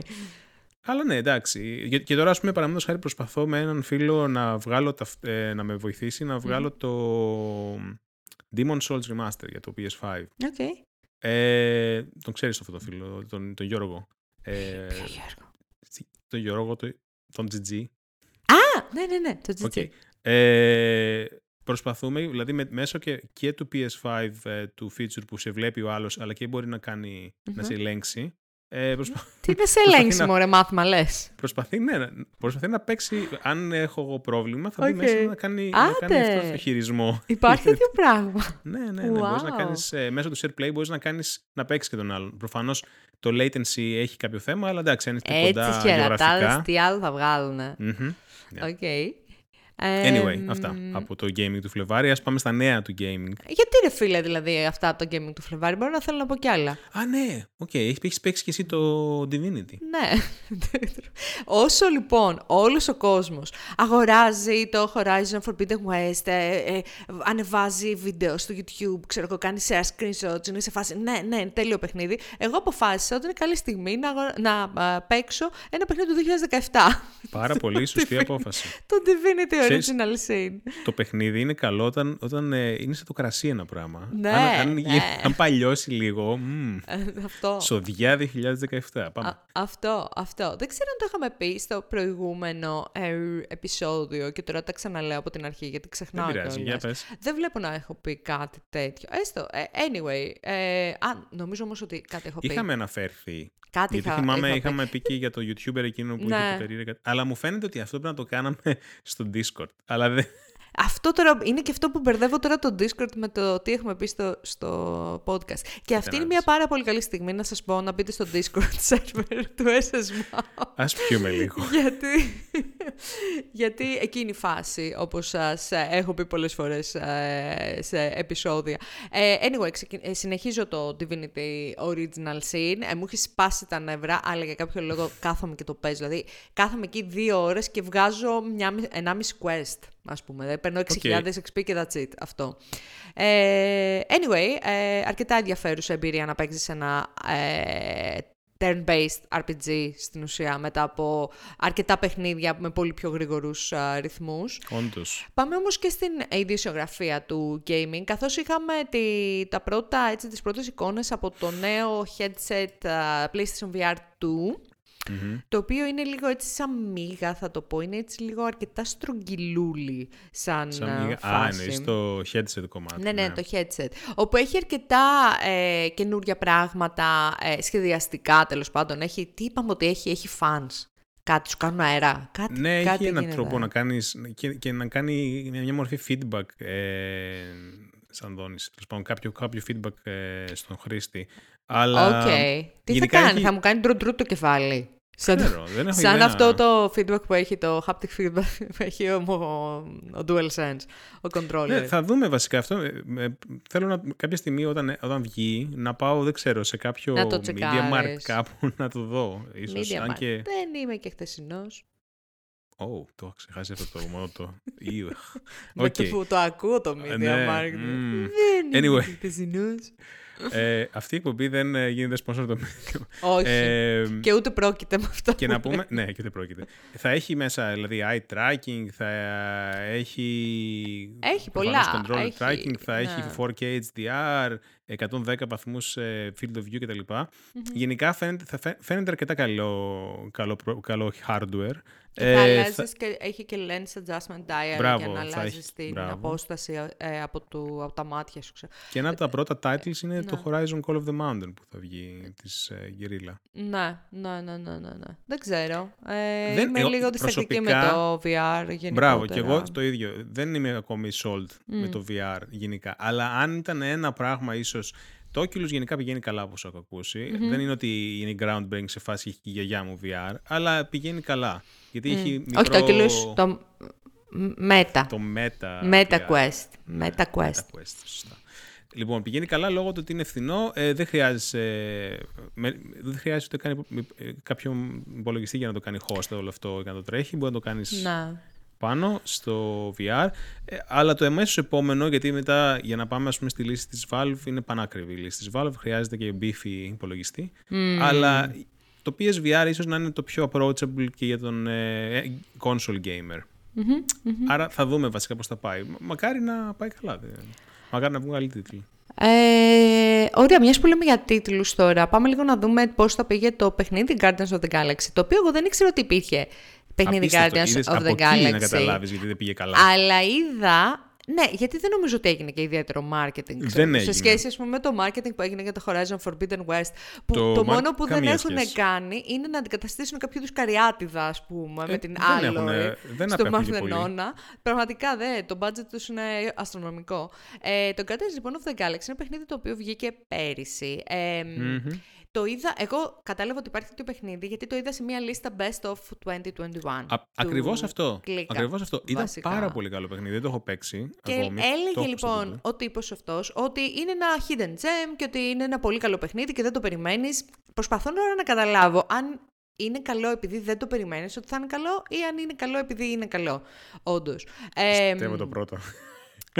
Αλλά ναι, εντάξει. Και τώρα, ας πούμε, παραδείγματος χάρη προσπαθώ με έναν φίλο να, βγάλω τα, ε, να με βοηθήσει να βγάλω το Demon Souls Remaster για το PS5. Okay. Ε, τον ξέρεις αυτό το φίλο, τον, τον Γιώργο. Ε, Ποιο Γιώργο; Τον Γιώργο, τον, τον GG. Α, ναι, ναι, ναι, το GG. Okay. Ε, προσπαθούμε, δηλαδή με, μέσω και, και του PS5 ε, του feature που σε βλέπει ο άλλος, αλλά και μπορεί να κάνει, mm-hmm. να σε ελέγξει, ε, προσπα... Τι δεν σε ελέγξει, να... μωρέ, μάθημα λες. Προσπαθεί, ναι, προσπαθεί να παίξει. Αν έχω εγώ πρόβλημα, θα μπει μέσα να κάνει, να κάνει αυτό το χειρισμό. Υπάρχει τέτοιο πράγμα; ναι, ναι, ναι. Wow. Μπορείς να κάνεις, ε, μέσω του SharePlay μπορείς να, κάνεις, να παίξεις και τον άλλον. Προφανώς το latency έχει κάποιο θέμα, αλλά εντάξει, αν είστε κοντά γεωγραφικά. τι άλλο θα βγάλουν. Mm-hmm. Yeah. Okay. Anyway, αυτά από το gaming του Φλεβάρι. Α πάμε στα νέα του gaming. Γιατί ρε φίλε, δηλαδή, αυτά από το gaming του Φλεβάρι. Μπορώ να θέλω να πω κι άλλα. Α, ναι. OK, okay. έχεις παίξει κι εσύ το Divinity. Ναι. Όσο λοιπόν όλος ο κόσμος αγοράζει το Horizon Forbidden West, ε, ε, ανεβάζει βίντεο στο YouTube, ξέρω εγώ, κάνει share screenshots, είναι σε φάση. Ναι, ναι, τέλειο παιχνίδι. Εγώ αποφάσισα ότι είναι καλή στιγμή να, να, να παίξω ένα παιχνίδι του 2017. Πάρα πολύ σωστή απόφαση. το Divinity Original Sin. Το παιχνίδι είναι καλό όταν, όταν ε, είναι σαν το κρασί ένα πράγμα. Ναι, αν, αν, ναι. αν παλιώσει λίγο. μμ, Ε, αυτό. Σοδειά 2017. Πάμε. Α, αυτό, αυτό. Δεν ξέρω αν το είχαμε πει στο προηγούμενο ε, επεισόδιο και τώρα τα ξαναλέω από την αρχή γιατί ξεχνάω Δεν πειράζει, για κιόλας. πες. Δεν βλέπω να έχω πει κάτι τέτοιο. Έστω. ε, anyway. Ε, α, νομίζω όμως ότι κάτι έχω πει. Είχαμε αναφέρθει. Κάτι Γιατί είχα, θυμάμαι, είχα πει. είχαμε πει και για το YouTuber εκείνο που Ναι. είχε το περίεργα. Αλλά μου φαίνεται ότι αυτό πρέπει να το κάναμε στο Discord. Αλλά δεν. Αυτό τώρα είναι και αυτό που μπερδεύω τώρα το Discord με το τι έχουμε πει στο, στο podcast. Και αυτή είναι να μια δεις. πάρα πολύ καλή στιγμή να σας πω να μπείτε στο Discord server του SSMAO. Ας πιούμε λίγο. γιατί, γιατί εκείνη η φάση, όπως σας ε, έχω πει πολλές φορές ε, σε επεισόδια. Ε, anyway, ξεκι- ε, συνεχίζω το Divinity Original Scene. Ε, μου έχει σπάσει τα νεύρα, αλλά για κάποιο λόγο κάθομαι και το παίζω. Δηλαδή, κάθομαι εκεί δύο ώρες και βγάζω μια, μισ- ενάμιση quest, ας πούμε. Δηλαδή, παίρνω 6.000 XP και that's it. Αυτό. Ε, anyway, ε, αρκετά ενδιαφέρουσα εμπειρία να παίξεις ένα ε, turn-based RPG στην ουσία μετά από αρκετά παιχνίδια με πολύ πιο γρήγορους α, ρυθμούς. Όντως. Πάμε όμως και στην ειδησιογραφία του gaming, καθώς είχαμε τη, τα πρώτα, έτσι, τις πρώτες εικόνες από το νέο headset α, PlayStation VR 2, Μμμ. το οποίο είναι λίγο έτσι σαν μίγα θα το πω, είναι έτσι λίγο αρκετά στρογγυλούλι σαν, Σαν α, μίγα- Α, φάση. εννοείς το headset κομμάτι. Ναι, ναι, το headset. Όπου έχει αρκετά ε, καινούρια πράγματα, ε, σχεδιαστικά τέλος πάντων. Έχει, τι είπαμε ότι έχει, έχει fans. Κάτι σου κάνουν αέρα. Κάτι, Ναι, κάτι έχει έναν γίνεται. τρόπο να κάνεις και, και να κάνει μια, μια μορφή feedback ε, σαν δόνηση. Τέλος πάντων, κάποιο, κάποιο feedback ε, στον χρήστη. Αλλά Οκ. Τι θα γενικά κάνει, έχει- θα μου κάνει ντρουντρού το κεφάλι. Σαν, το- ξέρω, δεν έχω σαν ιδέα. αυτό το feedback που έχει, το haptic feedback που έχει ο, ο, ο DualSense, ο controller. Ναι, θα δούμε βασικά αυτό. Ε, ε, θέλω να, κάποια στιγμή όταν, όταν βγει να πάω, δεν ξέρω, σε κάποιο Να το Media Markt τσεκάρεις. κάπου να το δω. Ίσως, Media αν Markt. και... Δεν είμαι και χθεσινός. Ω, το έχω ξεχάσει αυτό το μότο. Ew. Με Οκ. το που το ακούω το Media ναι, Markt. μμμ. Δεν είμαι Anyway. και χθεσινός. Ε, αυτή η εκπομπή δεν ε, γίνεται sponsor το Όχι. ε, Και ούτε πρόκειται με αυτό. και που να πούμε, ναι, και δεν πρόκειται. Θα έχει μέσα, δηλαδή, eye tracking, θα έχει... Έχει προφανώς πολλά, controller έχει, tracking, θα ναι. έχει 4K HDR, 110 βαθμούς ε, field of view κτλ. Γενικά φαίνεται, θα φαι- φαίνεται αρκετά καλό, καλό, προ- καλό hardware. Και Ε, θα θα- αλλάζεις και έχει και lens adjustment dial Μπράβο, για να θα αλλάζεις έχει- την μπράβο. απόσταση ε, από, του, από τα μάτια σου. Ξέρω. Και ένα από τα πρώτα titles είναι το Ναι. Horizon Call of the Mountain που θα βγει της ε, Guerrilla. Ναι, ναι, ναι, ναι, ναι, ναι. Δεν ξέρω. Ε, Δεν- είμαι εγώ λίγο διστακτική με προσωπικά- το VR γενικότερα. Μπράβο, και εγώ το ίδιο. Δεν είμαι ακόμη sold με Μμ. το VR γενικά. Αλλά αν ήταν ένα πράγμα ίσως... Το Oculus γενικά πηγαίνει καλά όπως έχω ακούσει. Δεν είναι ότι είναι groundbreaking σε φάση έχει και η γιαγιά μου VR, αλλά πηγαίνει καλά. Γιατί έχει μικρό... Όχι το Oculus, το μ- Meta. το Meta, Meta VR. Quest. Ναι, Meta Quest. Meta Quest, σωστά. Λοιπόν, πηγαίνει καλά λόγω του ότι είναι φθηνό. Ε, δεν χρειάζεσαι, με- δεν χρειάζεται ούτε καν υπο- ε, κάποιο υπολογιστή για να το κάνει host όλο αυτό και να το τρέχει. Μπορεί να το κάνεις Ναι. Πάνω στο VR. Ε, αλλά το εμέσως επόμενο, γιατί μετά για να πάμε ας πούμε, στη λύση της Valve είναι πανάκριβη η λύση της Valve, χρειάζεται και beefy υπολογιστή. Αλλά το PSVR ίσως να είναι το πιο approachable και για τον ε, ε, console gamer. Άρα θα δούμε βασικά πώς θα πάει. Μα- Μακάρι να πάει καλά. δε. Μακάρι να βγουν άλλοι τίτλοι. Ε, ωραία, μιας που λέμε για τίτλους τώρα, πάμε λίγο να δούμε πώς θα πήγε το παιχνίδι Guardians of the Galaxy, το οποίο εγώ δεν ήξερα ότι υπήρχε παιχνίδι Απίστευτο. Guardians Είδες of από the εκεί Galaxy. να καταλάβεις γιατί δεν πήγε καλά. Αλλά είδα. Ναι, γιατί δεν νομίζω ότι έγινε και ιδιαίτερο marketing. ξέρω. Δεν Σε έγινε. σχέση ας πούμε, με το marketing που έγινε για το Horizon Forbidden West. Που Το το, mar- μόνο που δεν καμία έχουν σχέση. κάνει είναι να αντικαταστήσουν κάποιο είδους καριάτιδα, ας πούμε, με την δεν άλλη έχουνε- δεν στο απέχουν και πολύ. Μαρθενώνα. Πραγματικά δε, το budget τους είναι αστρονομικό. Ε, το Guardians λοιπόν of the Galaxy είναι ένα παιχνίδι το οποίο βγήκε πέρυσι. Ε, Μμμ. Το είδα, εγώ κατάλαβα ότι υπάρχει τέτοιο παιχνίδι γιατί το είδα σε μια λίστα Best of 2021. Α, του ακριβώς αυτό. Κλίκα, Ακριβώς αυτό. Ήταν βασικά. πάρα πολύ καλό παιχνίδι. Δεν το έχω παίξει Και ακόμη. Το έλεγε έχω στο λοιπόν Google. ο τύπος αυτός ότι είναι ένα hidden gem και ότι είναι ένα πολύ καλό παιχνίδι και δεν το περιμένεις. Προσπαθώ τώρα να καταλάβω αν είναι καλό επειδή δεν το περιμένεις ότι θα είναι καλό ή αν είναι καλό επειδή είναι καλό. Όντως. Ε, Πιστεύω το πρώτο.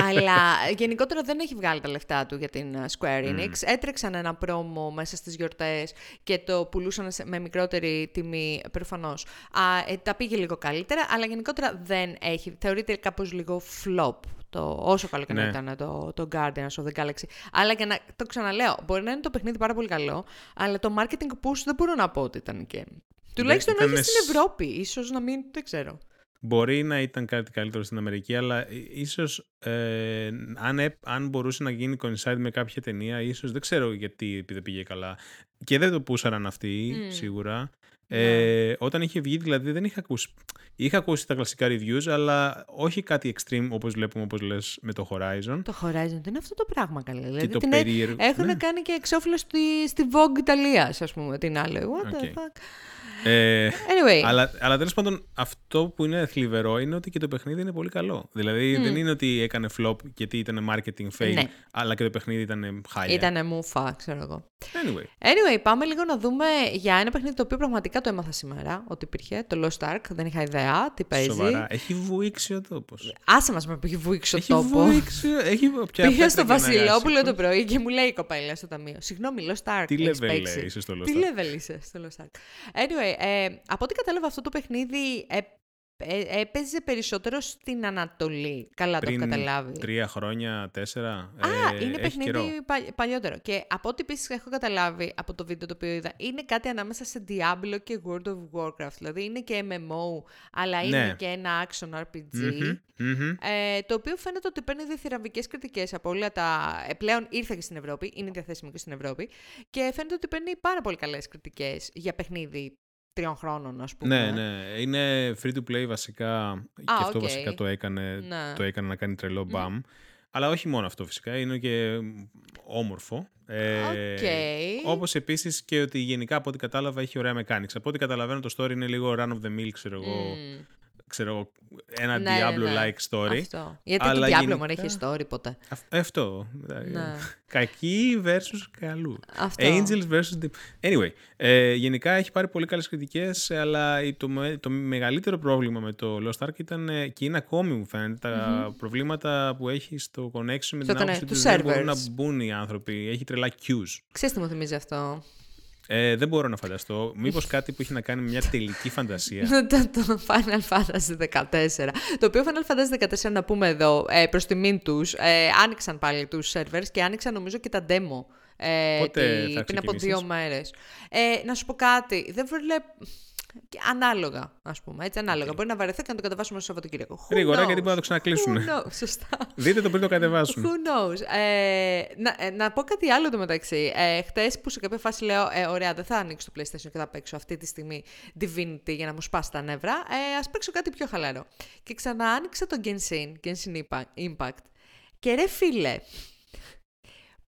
Αλλά γενικότερα δεν έχει βγάλει τα λεφτά του για την ε, Square Enix. Έτρεξαν ένα πρόμο μέσα στις γιορτές και το πουλούσαν με μικρότερη τιμή προφανώς. Ε, τα πήγε λίγο καλύτερα, αλλά γενικότερα δεν έχει. Θεωρείται κάπως λίγο flop το, όσο καλό και να ναι. ήταν το, το Guardians of the Galaxy. Αλλά και να το ξαναλέω, μπορεί να είναι το παιχνίδι πάρα πολύ καλό, αλλά το marketing push δεν μπορώ να πω ότι ήταν και. Τουλάχιστον όχι στην Ευρώπη, ίσως να μην, δεν ξέρω. Μπορεί να ήταν κάτι καλύτερο στην Αμερική, αλλά ε, ίσως ε, αν, αν μπορούσε να γίνει coincide με κάποια ταινία, ίσως δεν ξέρω γιατί δεν πήγε καλά. Και δεν το πούσαραν αυτοί, σίγουρα. Ε, ναι. όταν είχε βγει, δηλαδή δεν είχα ακούσει. Είχα ακούσει τα κλασικά reviews, αλλά όχι κάτι extreme όπως βλέπουμε, όπως λες με το Horizon. Το Horizon δεν είναι αυτό το πράγμα καλά. Δηλαδή, το περίεργο. Έχουν ναι. κάνει και εξώφυλλο στη, στη Vogue Ιταλίας, ας πούμε, την άλλη. What the fuck; Ε, anyway. Αλλά, αλλά τέλος πάντων, αυτό που είναι θλιβερό είναι ότι και το παιχνίδι είναι πολύ καλό. Δηλαδή δεν είναι ότι έκανε flop γιατί ήταν marketing fail, ναι. αλλά και το παιχνίδι ήταν χάλια. Ήτανε μουφα, ξέρω εγώ. Anyway. anyway, πάμε λίγο να δούμε για ένα παιχνίδι το οποίο πραγματικά το έμαθα σήμερα ότι υπήρχε. Το Lost Ark. Δεν είχα ιδέα τι παίζει. Σοβαρά. Έχει βουήξει ο τόπος. Άσε μας με που έχει βουήξει ο τόπος. Βουήξει, έχει Πήγα στο Βασιλόπουλο το πρωί και μου λέει η κοπέλα στο ταμείο. Συγγνώμη, Lost Ark. Τι level είσαι στο Lost Ark; Τι level είσαι στο Lost Ark; Anyway, ε, από ό,τι κατάλαβα αυτό το παιχνίδι ε, ε, έπαιζε περισσότερο στην Ανατολή. Καλά Πριν το έχω καταλάβει. Τρία χρόνια, τέσσερα. Α, ε, είναι παιχνίδι παλιότερο. Και από ό,τι επίσης έχω καταλάβει από το βίντεο το οποίο είδα, είναι κάτι ανάμεσα σε Diablo και World of Warcraft. Δηλαδή είναι και MMO, αλλά είναι ναι. και ένα action RPG. Ε, το οποίο φαίνεται ότι παίρνει διθυραμβικές κριτικές από όλα τα. Ε, πλέον ήρθε και στην Ευρώπη, είναι διαθέσιμο και στην Ευρώπη. Και φαίνεται ότι παίρνει πάρα πολύ καλές κριτικές για παιχνίδι τριών χρόνων, ας πούμε. Ναι, ναι. Είναι free to play βασικά. και αυτό βασικά το έκανε, ναι. το έκανε να κάνει τρελό μπαμ. Αλλά όχι μόνο αυτό φυσικά, είναι και όμορφο. Ε, Όπως επίσης και ότι γενικά από ό,τι κατάλαβα έχει ωραία mechanics. Από ό,τι καταλαβαίνω το story είναι λίγο run of the mill, ξέρω εγώ ξέρω, ένα ναι, Diablo-like ναι, ναι. story. Αυτό. Γιατί αλλά το Diablo γενικά... έχει story ποτέ. Αυτό. Ναι. Κακοί versus καλού. Αυτό. Angels versus... Anyway, ε, γενικά έχει πάρει πολύ καλές κριτικές, αλλά το, το μεγαλύτερο πρόβλημα με το Lost Ark ήταν, ε, και είναι ακόμη μου φαίνεται, τα προβλήματα που έχει στο connection με την άποψη ότι δεν μπορούν να μπουν οι άνθρωποι. Έχει τρελά queues. Ξέρεις τι μου θυμίζει αυτό. Ε, δεν μπορώ να φανταστώ. Μήπως κάτι που έχει να κάνει με μια τελική φαντασία. το Final Fantasy 14. Το οποίο Final Fantasy 14, να πούμε εδώ, ε, προς τιμήν τους, ε, άνοιξαν πάλι τους servers και άνοιξαν νομίζω και τα demo. Ε, Πότε τη, πριν από δύο μέρες. Ε, να σου πω κάτι. Δεν βλέπω. Ανάλογα, ας πούμε. Έτσι, ανάλογα. Okay. Μπορεί να βαρεθεί και να το κατεβάσουμε στο Σαββατοκύριακο. Γρήγορα, γιατί μπορεί να το ξανακλείσουν. Σωστά. Δείτε το πριν το κατεβάσουν. Who knows; Ε, να, ε, να πω κάτι άλλο το μεταξύ. Ε, Χθε που σε κάποια φάση λέω, ε, ωραία, δεν θα ανοίξω το PlayStation και θα παίξω αυτή τη στιγμή Divinity για να μου σπάσει τα νεύρα. Ε, Α παίξω κάτι πιο χαλαρό. Και ξανά άνοιξα το Genshin, Genshin Impact. Και ρε φίλε,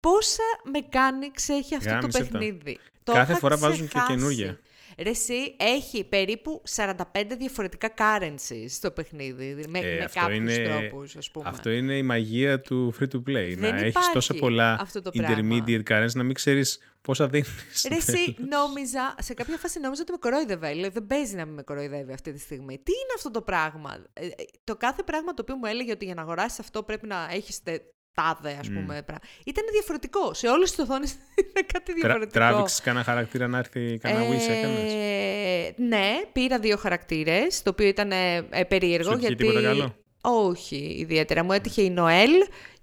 πόσα mechanics έχει αυτό το παιχνίδι. Κάθε φορά βάζουν και καινούργια. Ρε εσύ, έχει περίπου 45 διαφορετικά currencies στο παιχνίδι, με, ε, με κάποιους είναι, τρόπους, ας πούμε. Αυτό είναι η μαγεία του free-to-play, να έχεις τόσα πολλά intermediate currencies, να μην ξέρεις πόσα δίνεις. Ρε εσύ, νόμιζα, σε κάποια φάση νόμιζα ότι με κορόιδευε, λέω δεν παίζει να με κοροϊδεύει αυτή τη στιγμή. Τι είναι αυτό το πράγμα; Ε, ε, το κάθε πράγμα το οποίο μου έλεγε ότι για να αγοράσεις αυτό πρέπει να έχεις τάδε, ας πούμε. Mm. Ήταν διαφορετικό. Σε όλες τις οθόνες ήταν κάτι διαφορετικό. Τράβηξες κανένα χαρακτήρα να έρθει κανένα ε, wish, έκανες; Ναι, πήρα δύο χαρακτήρες, το οποίο ήταν ε, ε περίεργο. Σου γιατί... τίποτα καλό; Όχι, ιδιαίτερα. Μου έτυχε η Νοέλ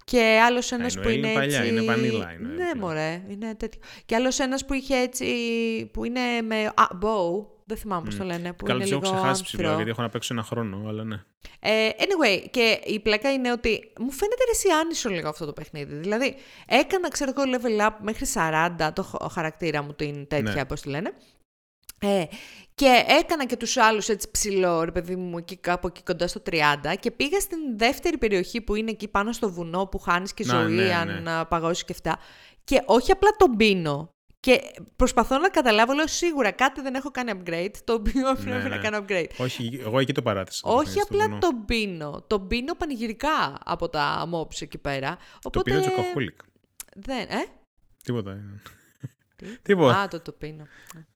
και άλλος ένας που είναι παλιά, έτσι. Είναι πανίλα, είναι. Ναι, μωρέ, είναι τέτοιο. Και άλλος ένας που είχε έτσι. που είναι με. Α, bow. Δεν θυμάμαι mm. πώ το λένε. Που Καλό είναι λίγο έχω ξεχάσει ψηλά, γιατί έχω να παίξω ένα χρόνο, αλλά ναι. Ε, anyway, και η πλάκα είναι ότι μου φαίνεται εσύ άνισο λίγο αυτό το παιχνίδι. Δηλαδή, έκανα, ξέρω εγώ, level up μέχρι 40 το χαρακτήρα μου, την τέτοια, ναι. πώς τη λένε. Ε, και έκανα και τους άλλους έτσι ψηλό, ρε παιδί μου, εκεί κάπου εκεί κοντά στο 30 και πήγα στην δεύτερη περιοχή που είναι εκεί πάνω στο βουνό που χάνεις και ζωή ναι, αν ναι. παγώσεις και αυτά. Και όχι απλά τον πίνω, και προσπαθώ να καταλάβω, λέω σίγουρα κάτι δεν έχω κάνει upgrade, το οποίο ναι, πρέπει να ναι. κάνω upgrade. Όχι, εγώ εκεί το παράτησα. Όχι απλά τον πίνω. Τον πίνω πανηγυρικά από τα mobs εκεί πέρα. Οπότε... Το πίνω τσοκοχούλικ. Δεν, ε; Τίποτα. Τίποτα. Α, το το πίνω.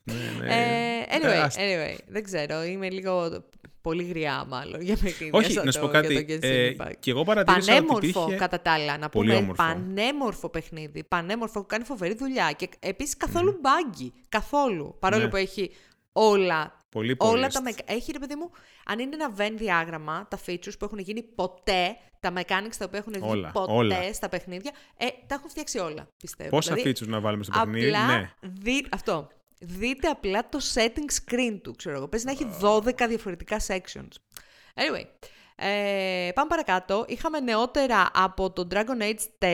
Ναι, ναι. Ε, anyway, Τεράστιο. anyway, δεν ξέρω. Είμαι λίγο πολύ γριά, μάλλον, για παιχνίδια. Όχι, σαν να σου πω το- για κάτι. το Genshin Ε, Impact. και εγώ παρατήρησα ότι Πανέμορφο, υπήρχε... κατά τα άλλα. Να Πολύ πούμε όμορφο. πανέμορφο παιχνίδι. Πανέμορφο, που κάνει φοβερή δουλειά. Και επίσης καθόλου μπάγκι. Καθόλου. Παρόλο Ναι. που έχει όλα. Πολύ Όλα polished. τα μεκα... Έχει ρε παιδί μου, αν είναι ένα Venn διάγραμμα, τα features που έχουν γίνει ποτέ, τα mechanics τα οποία έχουν βγει Όλα, ποτέ όλα. στα παιχνίδια, ε, τα έχουν φτιάξει όλα, πιστεύω. Πόσα Δηλαδή, features να βάλουμε στο παιχνίδι, Απλά ναι. δει... αυτό. Δείτε απλά το setting screen του, ξέρω εγώ. Παίζει να έχει 12 διαφορετικά sections. Anyway, ε, πάμε παρακάτω. Είχαμε νεότερα από το Dragon Age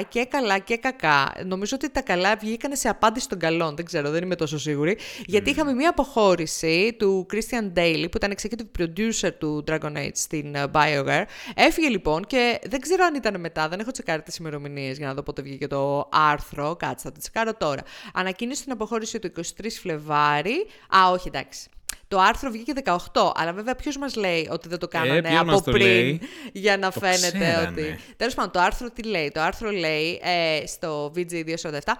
4 και καλά και κακά. Νομίζω ότι τα καλά βγήκαν σε απάντηση των καλών. Δεν ξέρω, δεν είμαι τόσο σίγουρη. Γιατί είχαμε μία αποχώρηση του Christian Daly, που ήταν executive producer του Dragon Age στην ε, BioWare. Έφυγε λοιπόν και δεν ξέρω αν ήταν μετά, δεν έχω τσεκάρει τις ημερομηνίες για να δω πότε βγήκε το άρθρο. Κάτσε, θα το τσεκάρω τώρα. Ανακοίνωσε την αποχώρηση του 23 Φλεβάρι. Α, όχι, εντάξει. Το άρθρο βγήκε 18, αλλά βέβαια ποιος μας λέει ότι δεν το κάνανε ποιος από μας το πριν λέει; για να Το φαίνεται ξέρανε. ότι. Τέλος πάντων, το άρθρο τι λέει; Το άρθρο λέει ε, στο VG247,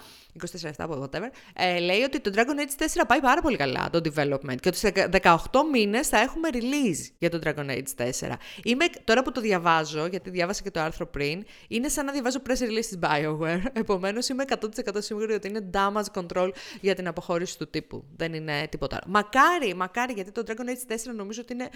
24-7, whatever, ε, λέει ότι το Dragon Age 4 πάει πάρα πολύ καλά το development και ότι σε 18 μήνες θα έχουμε release για το Dragon Age 4. Είμαι, τώρα που το διαβάζω, γιατί διάβασα και το άρθρο πριν, είναι σαν να διαβάζω press release της BioWare. Επομένως, είμαι 100% σίγουρη ότι είναι damage control για την αποχώρηση του τύπου. Δεν είναι τίποτα άλλο. Μακάρι, μακάρι, γιατί το Dragon Age 4 νομίζω ότι είναι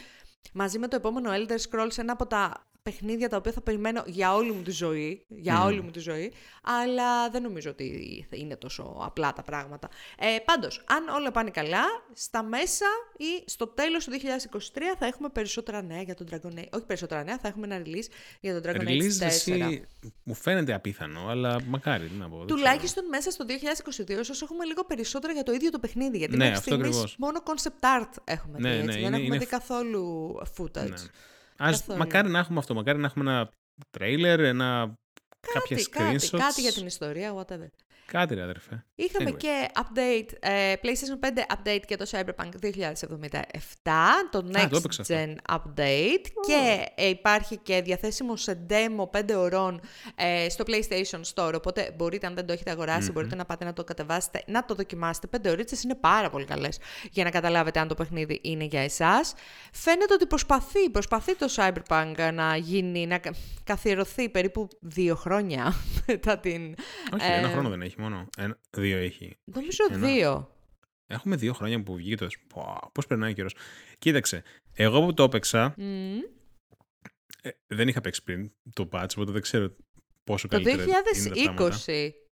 μαζί με το επόμενο Elder Scrolls ένα από τα παιχνίδια τα οποία θα περιμένω για όλη μου τη ζωή. Για όλη μου τη ζωή. Αλλά δεν νομίζω ότι είναι τόσο απλά τα πράγματα. Ε, πάντως, αν όλα πάνε καλά, στα μέσα ή στο τέλος του 2023 θα έχουμε περισσότερα νέα για τον Dragon Age. Όχι περισσότερα νέα, θα έχουμε ένα release για τον Dragon Release Age 4. εσύ μου φαίνεται απίθανο, αλλά μακάρι, τι να πω. δεν ξέρω. Τουλάχιστον μέσα στο 2022, ίσως έχουμε λίγο περισσότερα για το ίδιο το παιχνίδι. Γιατί Ναι, μέχρι αυτό στιγμής ακριβώς. μόνο concept art έχουμε Ναι, δει, έτσι, ναι, δεν είναι- έχουμε είναι δει φ- καθόλου footage. Ναι. Ας, Καθόλου. μακάρι να έχουμε αυτό, μακάρι να έχουμε ένα τρέιλερ, ένα... κάποια Κάτι, κάτι, screenshots. κάτι για την ιστορία, whatever. Κάτι ρε αδερφέ. Είχαμε Anyway. και update, ε, PlayStation 5 update για το Cyberpunk 2077, το το Next έπαιξα αυτό. Gen update και ε, υπάρχει και διαθέσιμο σε demo 5 ωρών ε, στο PlayStation Store, οπότε μπορείτε αν δεν το έχετε αγοράσει, μπορείτε να πάτε να το κατεβάσετε, να το δοκιμάσετε. 5 ωρίτσες είναι πάρα πολύ καλές για να καταλάβετε αν το παιχνίδι είναι για εσάς. Φαίνεται ότι προσπαθεί, προσπαθεί το Cyberpunk να γίνει, να κα- καθιερωθεί περίπου δύο χρόνια μετά την... Όχι, ε, ένα χρόνο δεν έχει μόνο. Ένα, δύο έχει. Νομίζω Ένα. δύο. Έχουμε δύο χρόνια που βγήκε το. Πώς περνάει ο καιρός. Κοίταξε. Εγώ που το έπαιξα. Μμμ. ε, δεν είχα παίξει πριν το patch, οπότε δεν ξέρω πόσο Το καλύτερα είναι τα πράγματα.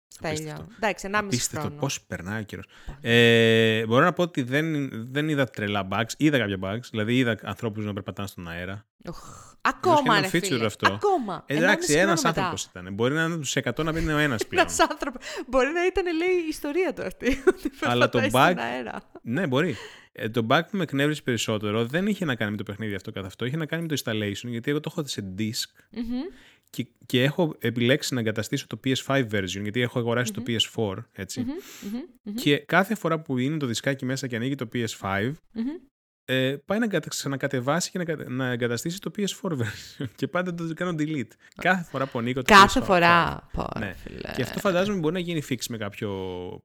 2020 Στέλιο. Απίστευτο. Εντάξει, 1,5 Απίστευτο χρόνο. πώς περνάει ο καιρός. Ε, μπορώ να πω ότι δεν, δεν είδα τρελά bugs. Είδα κάποια bugs. Δηλαδή είδα ανθρώπους να περπατάνε στον αέρα. Οχ, Ακόμα, είναι ρε feature φίλε. αυτό. Ακόμα. Εντάξει, ένας ένα άνθρωπος ήταν. Μπορεί να είναι τους 100 να μην είναι ο ένας πλέον. Ένας άνθρωπο. Μπορεί να ήταν, λέει, η ιστορία του αυτή. ότι Αλλά το περπατάει στον bug- αέρα. ναι, μπορεί. Ε, το bug που με εκνεύρισε περισσότερο δεν είχε να κάνει με το παιχνίδι αυτό καθ' αυτό. Είχε να κάνει με το installation, γιατί εγώ το έχω σε disk Μμμ. Και, και έχω επιλέξει να εγκαταστήσω το PS5 version, γιατί έχω αγοράσει το PS4, έτσι. Μμμ. Μμμ. Και κάθε φορά που είναι το δισκάκι μέσα και ανοίγει το PS5, Μμμ. Ε, πάει να κατα- ξανακατεβάσει και να, κατα- να εγκαταστήσει το PS4 version. Και πάντα το κάνω delete. Κάθε φορά που ανοίγω το Κάθε PS5. φορά. Πω, ρε Ναι. φίλε. Και αυτό φαντάζομαι μπορεί να γίνει fix με κάποιο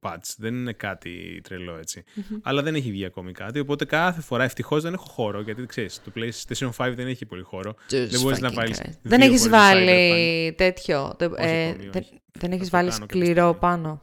patch. Δεν είναι κάτι τρελό έτσι. Αλλά δεν έχει βγει ακόμη κάτι. Οπότε κάθε φορά ευτυχώς δεν έχω χώρο. Γιατί ξέρεις, το PlayStation 5 δεν έχει πολύ χώρο. Jesus δεν μπορείς να fucking βάλεις. Christ. Δεν έχεις βάλει τέτοιο. τε- Όχι ε, ακόμη, δεν όχι. δεν Θα έχεις το βάλει κάνω κάποια σκληρό στιγμή. πάνω.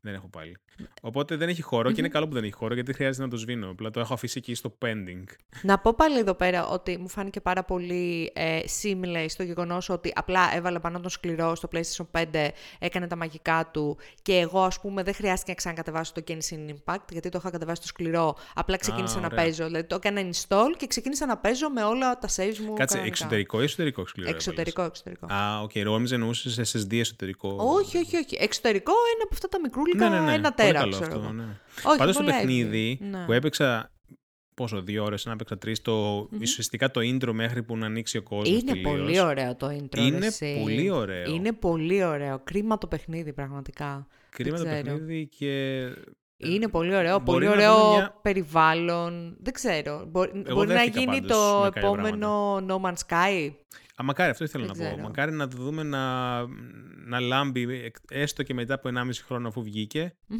Δεν έχω πάλι. Οπότε δεν έχει χώρο και είναι καλό που δεν έχει χώρο γιατί χρειάζεται να το σβήνω. Απλά το έχω αφήσει εκεί στο pending. Να πω πάλι εδώ πέρα ότι μου φάνηκε πάρα πολύ ε, seamless το γεγονός ότι απλά έβαλε πάνω τον σκληρό στο PlayStation 5, έκανε τα μαγικά του και εγώ ας πούμε δεν χρειάστηκε να ξανακατεβάσω το Genshin Impact γιατί το είχα κατεβάσει στο σκληρό, απλά ξεκίνησα να ωραία. παίζω. Δηλαδή το έκανα install και ξεκίνησα να παίζω με όλα τα saves μου. Κάτσε, κανονικά. εξωτερικό ή εσωτερικό σκληρό. Εξωτερικό, εξωτερικό. έβαλες; Α, οκ. Okay. Νόμιζα εννοούσε SSD εσωτερικό. Όχι, όχι, όχι. Εξωτερικό είναι από αυτά τα μικρούλικα, Ναι, ναι, ναι. ένα Πολύ τέρα, καλό ξέρω αυτό, εγώ. ναι. Όχι, Πάντως το πολύ παιχνίδι εύκολο. Ναι. που έπαιξα. Πόσο, δύο ώρες, να έπαιξα τρεις. Το, ουσιαστικά το intro μέχρι που να ανοίξει ο κόσμος. Είναι πολύ ωραίο το intro. Είναι ρε εσύ. πολύ ωραίο. Είναι πολύ ωραίο. Κρίμα το παιχνίδι, πραγματικά. Κρίμα το ξέρω. παιχνίδι και Είναι πολύ ωραίο, μπορεί πολύ να ωραίο δούμε μια- περιβάλλον. Δεν ξέρω. Μπορεί, μπορεί να δέχτηκα γίνει πάντως το με κάποια επόμενο No Man's Sky. Α, μακάρι, αυτό ήθελα Δεν να πω. ξέρω. Μακάρι να το δούμε να, να λάμπει εκ- έστω και μετά από 1,5 χρόνο αφού βγήκε. Μμμ.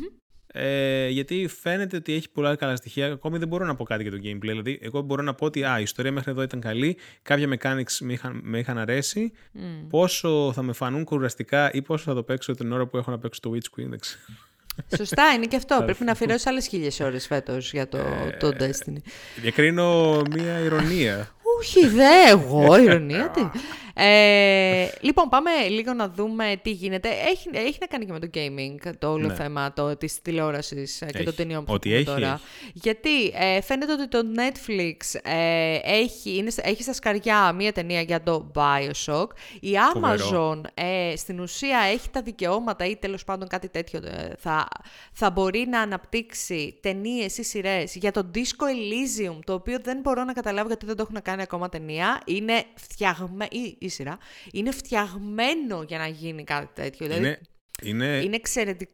Ε, γιατί φαίνεται ότι έχει πολλά καλά στοιχεία. Ακόμη δεν μπορώ να πω κάτι για το gameplay. Δηλαδή, εγώ μπορώ να πω ότι α, η ιστορία μέχρι εδώ ήταν καλή, κάποια mechanics με είχαν, με είχαν αρέσει. Μμ. Πόσο θα με φανούν κουραστικά ή πόσο θα το παίξω την ώρα που έχω να παίξω το Witch Queen. δεν ξέρω. Σωστά, είναι και αυτό. Πρέπει να αφιερώσει άλλες χίλιες ώρες φέτος για το, Ε, το Destiny. Διακρίνω μία ηρωνία. Όχι, δε εγώ, ηρωνία τι. Ε, λοιπόν, πάμε λίγο να δούμε τι γίνεται. Έχει, έχει να κάνει και με το gaming το όλο Ναι. θέμα το, της τηλεόρασης ε, και Έχει. των ταινιών που Ό,τι θα πούμε έχει, τώρα. έχει. Γιατί ε, φαίνεται ότι το Netflix ε, έχει, είναι, στα- έχει στα σκαριά μία ταινία για το Bioshock. Η Φοβερό. Amazon ε, στην ουσία έχει τα δικαιώματα ή τέλος πάντων κάτι τέτοιο. ε, θα, θα μπορεί να αναπτύξει ταινίες ή σειρές για το Disco Elysium, το οποίο δεν μπορώ να καταλάβω γιατί δεν το έχουν κάνει ακόμα ταινία. Είναι φτιαγμένο, ή, ή σειρά, είναι φτιαγμένο για να γίνει κάτι τέτοιο. Δηλαδή, Είναι, είναι, είναι εξαιρετικά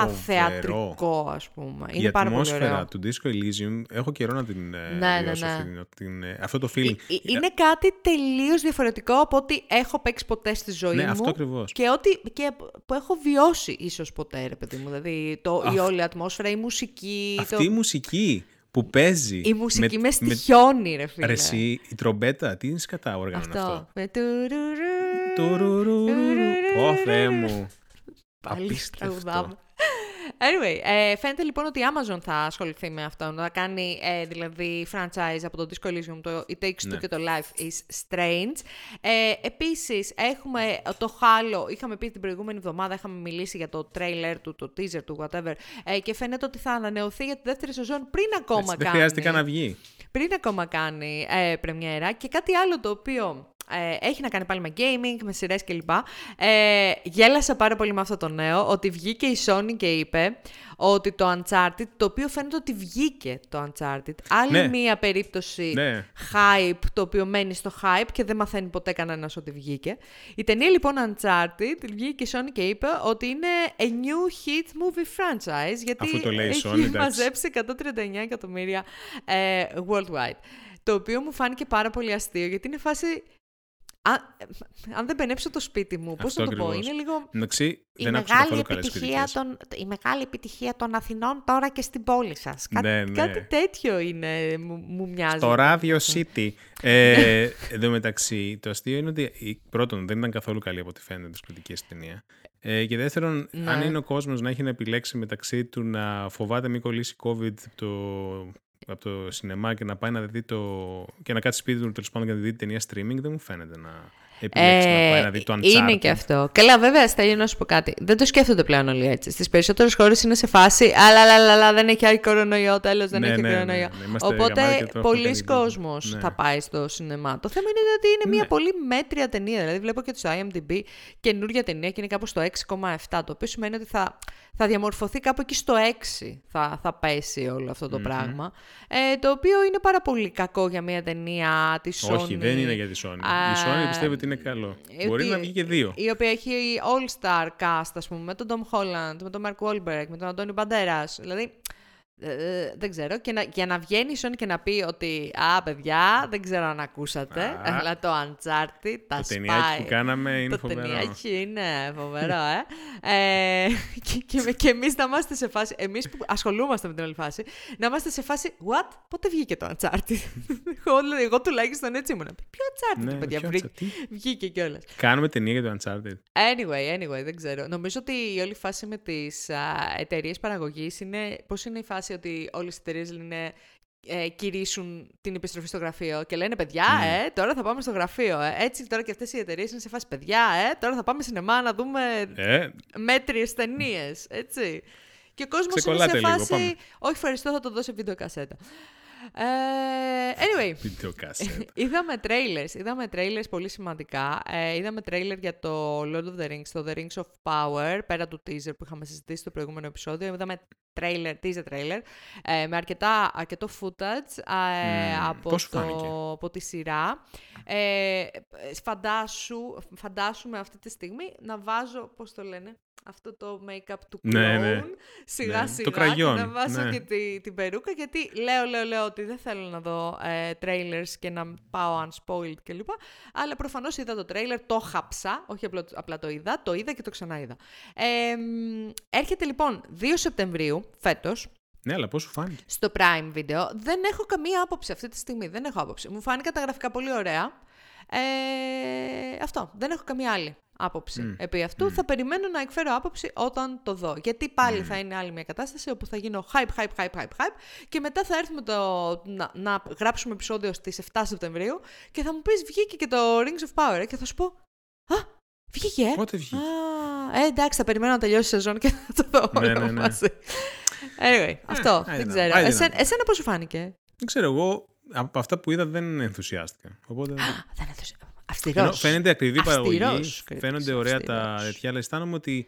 φοβερό. θεατρικό, ας πούμε. η Είναι πάρα πολύ ατμόσφαιρα ωραίο. του Disco Elysium. Έχω καιρό να την ε, Ναι, ναι, βιώσω ναι. Αυτή, την, ε, αυτό το feeling. Ε, ε, Είναι κάτι τελείως διαφορετικό από ό,τι έχω παίξει ποτέ στη ζωή Ναι, μου. αυτό ακριβώς. Και, ό,τι, και που έχω βιώσει ίσως ποτέ, ρε παιδί μου. Δηλαδή το, η Αυ- όλη ατμόσφαιρα, η μουσική. Αυτή το... η μουσική που παίζει. Η μουσική με, στοιχιώνει, ρε φίλε. Ρε εσύ, η τρομπέτα, τι είναι σκατά όργανο είναι αυτό. Αυτό; Με τουρουρου, Τουρουρουρου. Ω, Θεέ μου. Πάλι Απίστευτο. Τραγουδάμε. Anyway, ε, φαίνεται λοιπόν ότι η Amazon θα ασχοληθεί με αυτό, να κάνει ε, δηλαδή franchise από το Disco Elysium, το It Takes Two Ναι. και το Life is Strange. Ε, επίσης, έχουμε το Halo, είχαμε πει την προηγούμενη εβδομάδα, είχαμε μιλήσει για το trailer του, το teaser του, whatever, ε, και φαίνεται ότι θα ανανεωθεί για τη δεύτερη σεζόν πριν ακόμα Έτσι, κάνει Δεν χρειάζεται καν να βγει. πριν ακόμα κάνει ε, πρεμιέρα και κάτι άλλο το οποίο ε, έχει να κάνει πάλι με gaming, με σειρές κλπ. Ε, γέλασα πάρα πολύ με αυτό το νέο, ότι βγήκε η Sony και είπε ότι το Uncharted, το οποίο φαίνεται ότι βγήκε το Uncharted. Άλλη Ναι. μία περίπτωση Ναι. hype, το οποίο μένει στο hype και δεν μαθαίνει ποτέ κανένας ότι βγήκε. Η ταινία λοιπόν Uncharted βγήκε η Sony και είπε ότι είναι a new hit movie franchise, γιατί Αφού το λέει η έχει Sony, εντάξει. μαζέψει 139 εκατομμύρια ε, worldwide. Το οποίο μου φάνηκε πάρα πολύ αστείο, γιατί είναι φάση... Αν, αν δεν πενέψω το σπίτι μου, πώς Αυτό θα το πω, ακριβώς. είναι λίγο... Εντάξει, Η δεν άκουσα μεγάλη, καθόλου καλές επιτυχία κριτικές. των, η μεγάλη επιτυχία των Αθηνών τώρα και στην πόλη σας. Κάτι, Ναι, ναι. κάτι τέτοιο είναι, μου, μου μοιάζει. Στο Radio City. Ε, Εν τω μεταξύ, το αστείο είναι ότι η- πρώτον δεν ήταν καθόλου καλή από ό,τι φαίνεται τι κριτικές ταινία. Ε, και δεύτερον, Ναι. αν είναι ο κόσμος να έχει να επιλέξει μεταξύ του να φοβάται μην κολλήσει COVID από το, από το σινεμά και να πάει να δει το. και να κάτσει σπίτι του τέλος πάντων και να δει ταινία streaming, δεν μου φαίνεται να επιλέξει να πάει να δει το Uncharted. Ε, είναι και αυτό. Καλά, βέβαια, Στέλιο, να σου πω κάτι. Δεν το σκέφτονται πλέον όλοι έτσι. Στις περισσότερες χώρες είναι σε φάση. Αλλά, αλλά, αλλά, αλλά δεν έχει άλλη κορονοϊό, τέλος, δεν Ναι, έχει ναι, κορονοϊό. ναι, ναι. Είμαστε Οπότε, γαμάτοι και το έχουμε πολλοί κάνει ήδη. κόσμος Ναι. θα πάει στο σινεμά. Το θέμα είναι ότι είναι μια Ναι. πολύ μέτρια ταινία. Δηλαδή, βλέπω και στο IMDb καινούργια ταινία και είναι κάπου στο 6,7. Το οποίο σημαίνει ότι θα, θα διαμορφωθεί κάπου εκεί στο 6 θα, θα πέσει όλο αυτό το πράγμα. Ε, το οποίο είναι πάρα πολύ κακό για μια ταινία της Sony. Όχι, δεν είναι για τη Sony. Α, η Sony πιστεύει ότι είναι καλό. ε, Μπορεί ότι- να βγει και δύο. Η οποία έχει all-star cast, ας πούμε, με τον Tom Holland, με τον Mark Wahlberg, με τον Αντώνη Μπαντέρας. Δηλαδή, ε, ε, δεν ξέρω. Και να, για να βγαίνει η Sony και να πει ότι «Α, παιδιά, δεν ξέρω αν ακούσατε, Α. αλλά το Uncharted τα Το σπάει». ταινιάκι που κάναμε είναι το φοβερό. ταινιάκι είναι φοβερό, ε. ε και, και, και εμείς να είμαστε σε φάση, εμείς που ασχολούμαστε με την όλη φάση, να είμαστε σε φάση, what, πότε βγήκε το Uncharted; εγώ, εγώ τουλάχιστον έτσι ήμουν. Ποιο Uncharted, Ναι, παιδιά, ποιο βρήκε- Uncharted? βγήκε κιόλας. Κάνουμε ταινία για το Uncharted. Anyway, anyway, δεν ξέρω. Νομίζω ότι η όλη φάση με τις εταιρείες παραγωγής είναι... Πώς είναι η φάση ότι όλες οι εταιρείε λένε ε, κηρύσουν την επιστροφή στο γραφείο και λένε παιδιά, ε, τώρα θα πάμε στο γραφείο. Ε. Έτσι τώρα και αυτές οι εταιρείες είναι σε φάση παιδιά, ε, τώρα θα πάμε σινεμά να δούμε Ε, μέτριες ταινίες, έτσι. Και ο κόσμος είναι Ξεκολλάτε σε λίγο, φάση, πάμε. όχι ευχαριστώ, θα το δώσω βίντεο κασέτα. Ε, anyway, βίντεο κασέτα. είδαμε trailers, είδαμε trailers πολύ σημαντικά. Ε, είδαμε trailer για το Lord of the Rings, το The Rings of Power, πέρα του teaser που είχαμε συζητήσει στο προηγούμενο επεισόδιο. Είδαμε trailer, teaser trailer, ε, με αρκετά, αρκετό footage ε, Μμμ, από, πώς σου το, φάνηκε; από τη σειρά. Ε, φαντάσου, φαντάσου με αυτή τη στιγμή να βάζω, πώς το λένε, αυτό το make-up του Ναι, clown, ναι. σιγά Ναι, σιγά το κραγιόν, και να βάσω ναι. και τη, την περούκα γιατί λέω, λέω, λέω ότι δεν θέλω να δω ε, trailers και να πάω unspoiled κλπ. Αλλά προφανώς είδα το trailer, το χαψά, όχι απλά, απλά το είδα, το είδα και το ξαναείδα. Ε, μ, έρχεται λοιπόν 2 Σεπτεμβρίου φέτος, Ναι, αλλά πώς σου φάνηκε; στο Prime Video. Δεν έχω καμία άποψη αυτή τη στιγμή. Δεν έχω άποψη. Μου φάνηκαν τα γραφικά πολύ ωραία. Ε, αυτό. Δεν έχω καμία άλλη άποψη επί αυτού. Θα περιμένω να εκφέρω άποψη όταν το δω. Γιατί πάλι θα είναι άλλη μια κατάσταση όπου θα γίνω hype, hype, hype, hype, hype και μετά θα έρθουμε το, να, να γράψουμε επεισόδιο στις 7 Σεπτεμβρίου και θα μου πεις βγήκε και το Rings of Power ε, και θα σου πω «Α, βγήκε, ε». Πότε βγήκε; Α, ε, εντάξει, θα περιμένω να τελειώσει η σεζόν και θα το δω Ναι, όλο ναι, ναι. μαζί. Anyway, αυτό. άιντε δεν να- ξέρω. άιντε να Εσένα, δούμε. εσένα πώς σου φάνηκε; Δεν ξέρω, εγώ από αυτά που είδα δεν ενθουσιάστηκα. Οπότε... Α, δεν έδωσε. Ενώ Αυστηρός. φαίνεται ακριβή παραγωγή, Αυστηρός κριτής, φαίνονται ωραία τα αυστηρός. τέτοια, αλλά αισθάνομαι ότι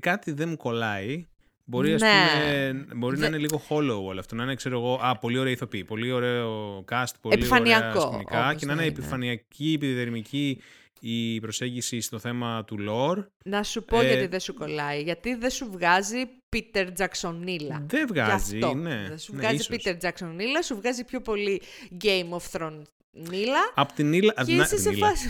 κάτι δεν μου κολλάει. Μπορεί, ας Ναι. πούμε, μπορεί να Δε- είναι λίγο hollow όλο αυτό. Να είναι, ξέρω εγώ, α, πολύ ωραία ηθοποιή, πολύ ωραίο cast, πολύ Επιφανειακό, ωραία σκηνικά όπως και να είναι να είναι. επιφανειακή, επιδερμική η προσέγγιση στο θέμα του lore. Να σου πω Ε, γιατί δεν σου κολλάει. Γιατί δεν σου βγάζει Peter Jacksonilla. Δεν βγάζει, Γι' αυτό. ναι. Δεν σου ναι, βγάζει ίσως. Peter Jacksonilla, σου βγάζει πιο πολύ Game of Thrones Νίλα. Απ' την Ήλα. Και είσαι σε φάση.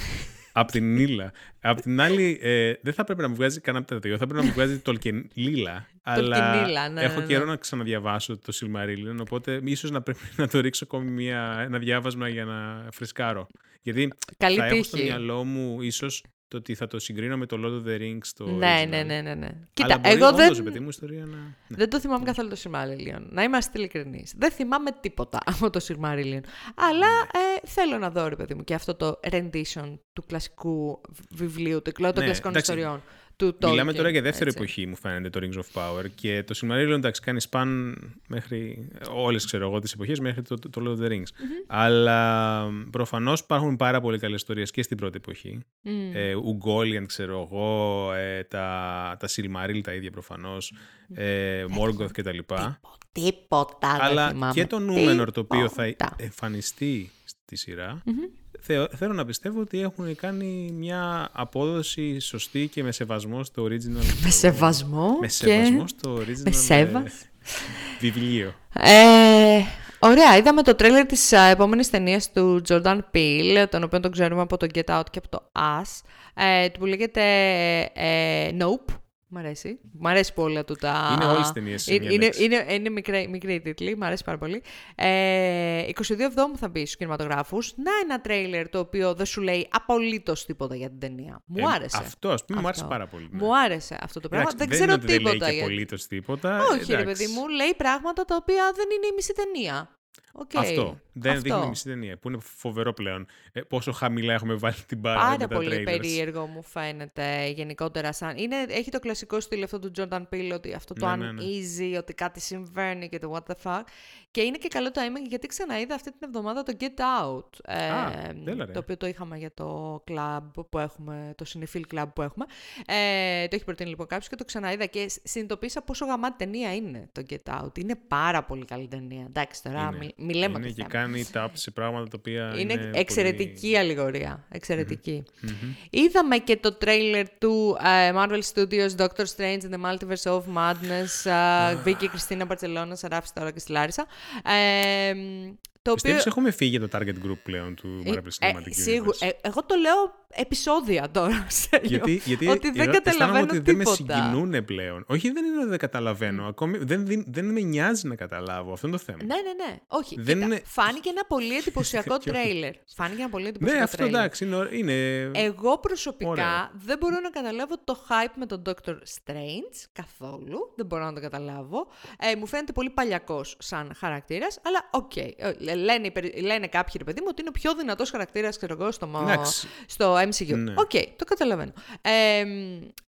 Απ' την Ήλα. Απ' την άλλη, ε, δεν θα πρέπει να μου βγάζει κανένα από τα δύο. Θα πρέπει να μου βγάζει Tolkien Λίλα. αλλά Tolkienilla, ναι, έχω ναι, καιρό ναι. να ξαναδιαβάσω το Silmarillion, οπότε ίσως να πρέπει να το ρίξω ακόμη μια, ένα διάβασμα για να φρεσκάρω. Γιατί Καλή θα έχω στο τύχη. μυαλό μου ίσως το ότι θα το συγκρίνω με το Lord of the Rings. Το Ναι, original. ναι, ναι, ναι, ναι. Αλλά Κοίτα, μπορεί εγώ όντως, δεν, παιδί μου, ιστορία να... Ναι. δεν το θυμάμαι καθόλου το Silmarillion. Να είμαστε ειλικρινείς. Δεν θυμάμαι τίποτα από το Silmarillion. Αλλά Ναι. ε, θέλω να δω, ρε παιδί μου, και αυτό το rendition του κλασικού βιβλίου, του των Ναι, κλασικών εντάξει. ιστοριών. Του Μιλάμε Tolkien, τώρα για δεύτερη έτσι. εποχή, μου φαίνεται, το Rings of Power. Και το Silmarillion, εντάξει, κάνει σπαν μέχρι όλες, ξέρω εγώ, τις εποχές, μέχρι το, το Lord of the Rings. Αλλά προφανώς υπάρχουν πάρα πολύ καλές ιστορίες και στην πρώτη εποχή. Μμ. Ε, Ουγκόλιαν, ξέρω εγώ, ε, τα, τα Silmaril τα ίδια προφανώς, ε, Morgoth και τα λοιπά. Τίποτα δεν Αλλά θυμάμαι. και το Νούμενορ το οποίο θα Τίποτα. εμφανιστεί στη σειρά, θεω- θέλω να πιστεύω ότι έχουν κάνει μια απόδοση σωστή και με σεβασμό στο original. Με σεβασμό με και... σεβασμό στο original με ε, σέβας. βιβλίο. Ε, ωραία, είδαμε το τρέλερ της α, επόμενης ταινίας του Jordan Peele, τον οποίο τον ξέρουμε από το Get Out και από το Us, ε, που λέγεται ε, Nope. Μ' αρέσει. Μ' αρέσει πολύ του τα... Είναι όλες τις ταινίες σε Είναι, μια είναι, λέξη. είναι, είναι μικρή, μικρή η τίτλη, μ' αρέσει πάρα πολύ. Ε, 22 Εβδόμου θα μπει στους κινηματογράφους. Να ένα τρέιλερ το οποίο δεν σου λέει απολύτως τίποτα για την ταινία. Μου Ε, άρεσε. Αυτό, ας πούμε, μου άρεσε Αυτό. πάρα πολύ. ναι. Μου άρεσε αυτό το πράγμα. Εντάξει, δεν είναι ξέρω ότι τίποτα Δεν λέει και για- απολύτως τίποτα. όχι, ρε εντάξει. παιδί μου, λέει πράγματα τα οποία δεν είναι η μισή ταινία. Οκ. Αυτό. Δεν Αυτό. δείχνει μισή ταινία. Που είναι φοβερό πλέον. Ε, πόσο χαμηλά έχουμε βάλει την μπάρα με Πάρα τα πολύ trailers. περίεργο μου φαίνεται γενικότερα σαν... Είναι, έχει το κλασικό στυλ αυτό του Jordan Peele ότι αυτό το Ναι, ναι, ναι. uneasy, ότι κάτι συμβαίνει και το what the fuck. Και είναι και καλό το timing γιατί ξαναείδα αυτή την εβδομάδα το Get Out. ε, Α, έλα ρε. το οποίο το είχαμε για το club που έχουμε, το Cinephile Club που έχουμε. Ε, το έχει προτείνει λοιπόν κάποιος και το ξαναείδα και σ- συνειδητοποίησα πόσο γαμάτη ταινία είναι το Get Out. Είναι πάρα πολύ καλή ταινία. Εντάξει τώρα, Είναι. μι, μη λέμε Είναι το και θέμα. κάνει tap σε πράγματα τα οποία Είναι, είναι εξαιρετική πολύ... αλληγορία. Εξαιρετική. Είδαμε και το τρέιλερ του ε, Marvel Studios Doctor Strange in the Multiverse of Madness. Uh, Βίκη Κριστίνα Μπαρτσελώνα, Σαράφη τώρα και στη Λάρισα. Ε, το οποίο... Πιστεύεις έχουμε φύγει για το target group πλέον του Ε, Marvel ε, Cinematic σίγου- Universe. ε, εγώ το λέω επεισόδια τώρα, Στέλιο. Γιατί, γιατί ότι δεν εγώ καταλαβαίνω αισθάνομαι ότι δεν με τίποτα. συγκινούν πλέον. Όχι, δεν είναι ότι δεν καταλαβαίνω. Ακόμη, δεν, δεν, δεν με νοιάζει να καταλάβω. Αυτό είναι το θέμα. Ναι, ναι, ναι. Όχι. Δεν κοίτα, είναι- Φάνηκε ένα πολύ εντυπωσιακό τρέιλερ. Φάνηκε ένα πολύ εντυπωσιακό Ναι, αυτό τρέιλερ. εντάξει. Είναι, ωρα- είναι... Εγώ προσωπικά Ωραίο. δεν μπορώ να καταλάβω το hype με τον Doctor Strange καθόλου. Δεν μπορώ να το καταλάβω. Ε, μου φαίνεται πολύ παλιακός σαν χαρακτήρας, αλλά οκ. Ε, λένε, οι περι- λένε κάποιοι ρε παιδί μου ότι είναι ο πιο δυνατός χαρακτήρας, ξέρω εγώ, στο, μο- Εντάξει. στο MCU. Ναι. Οκ, το καταλαβαίνω. Ε,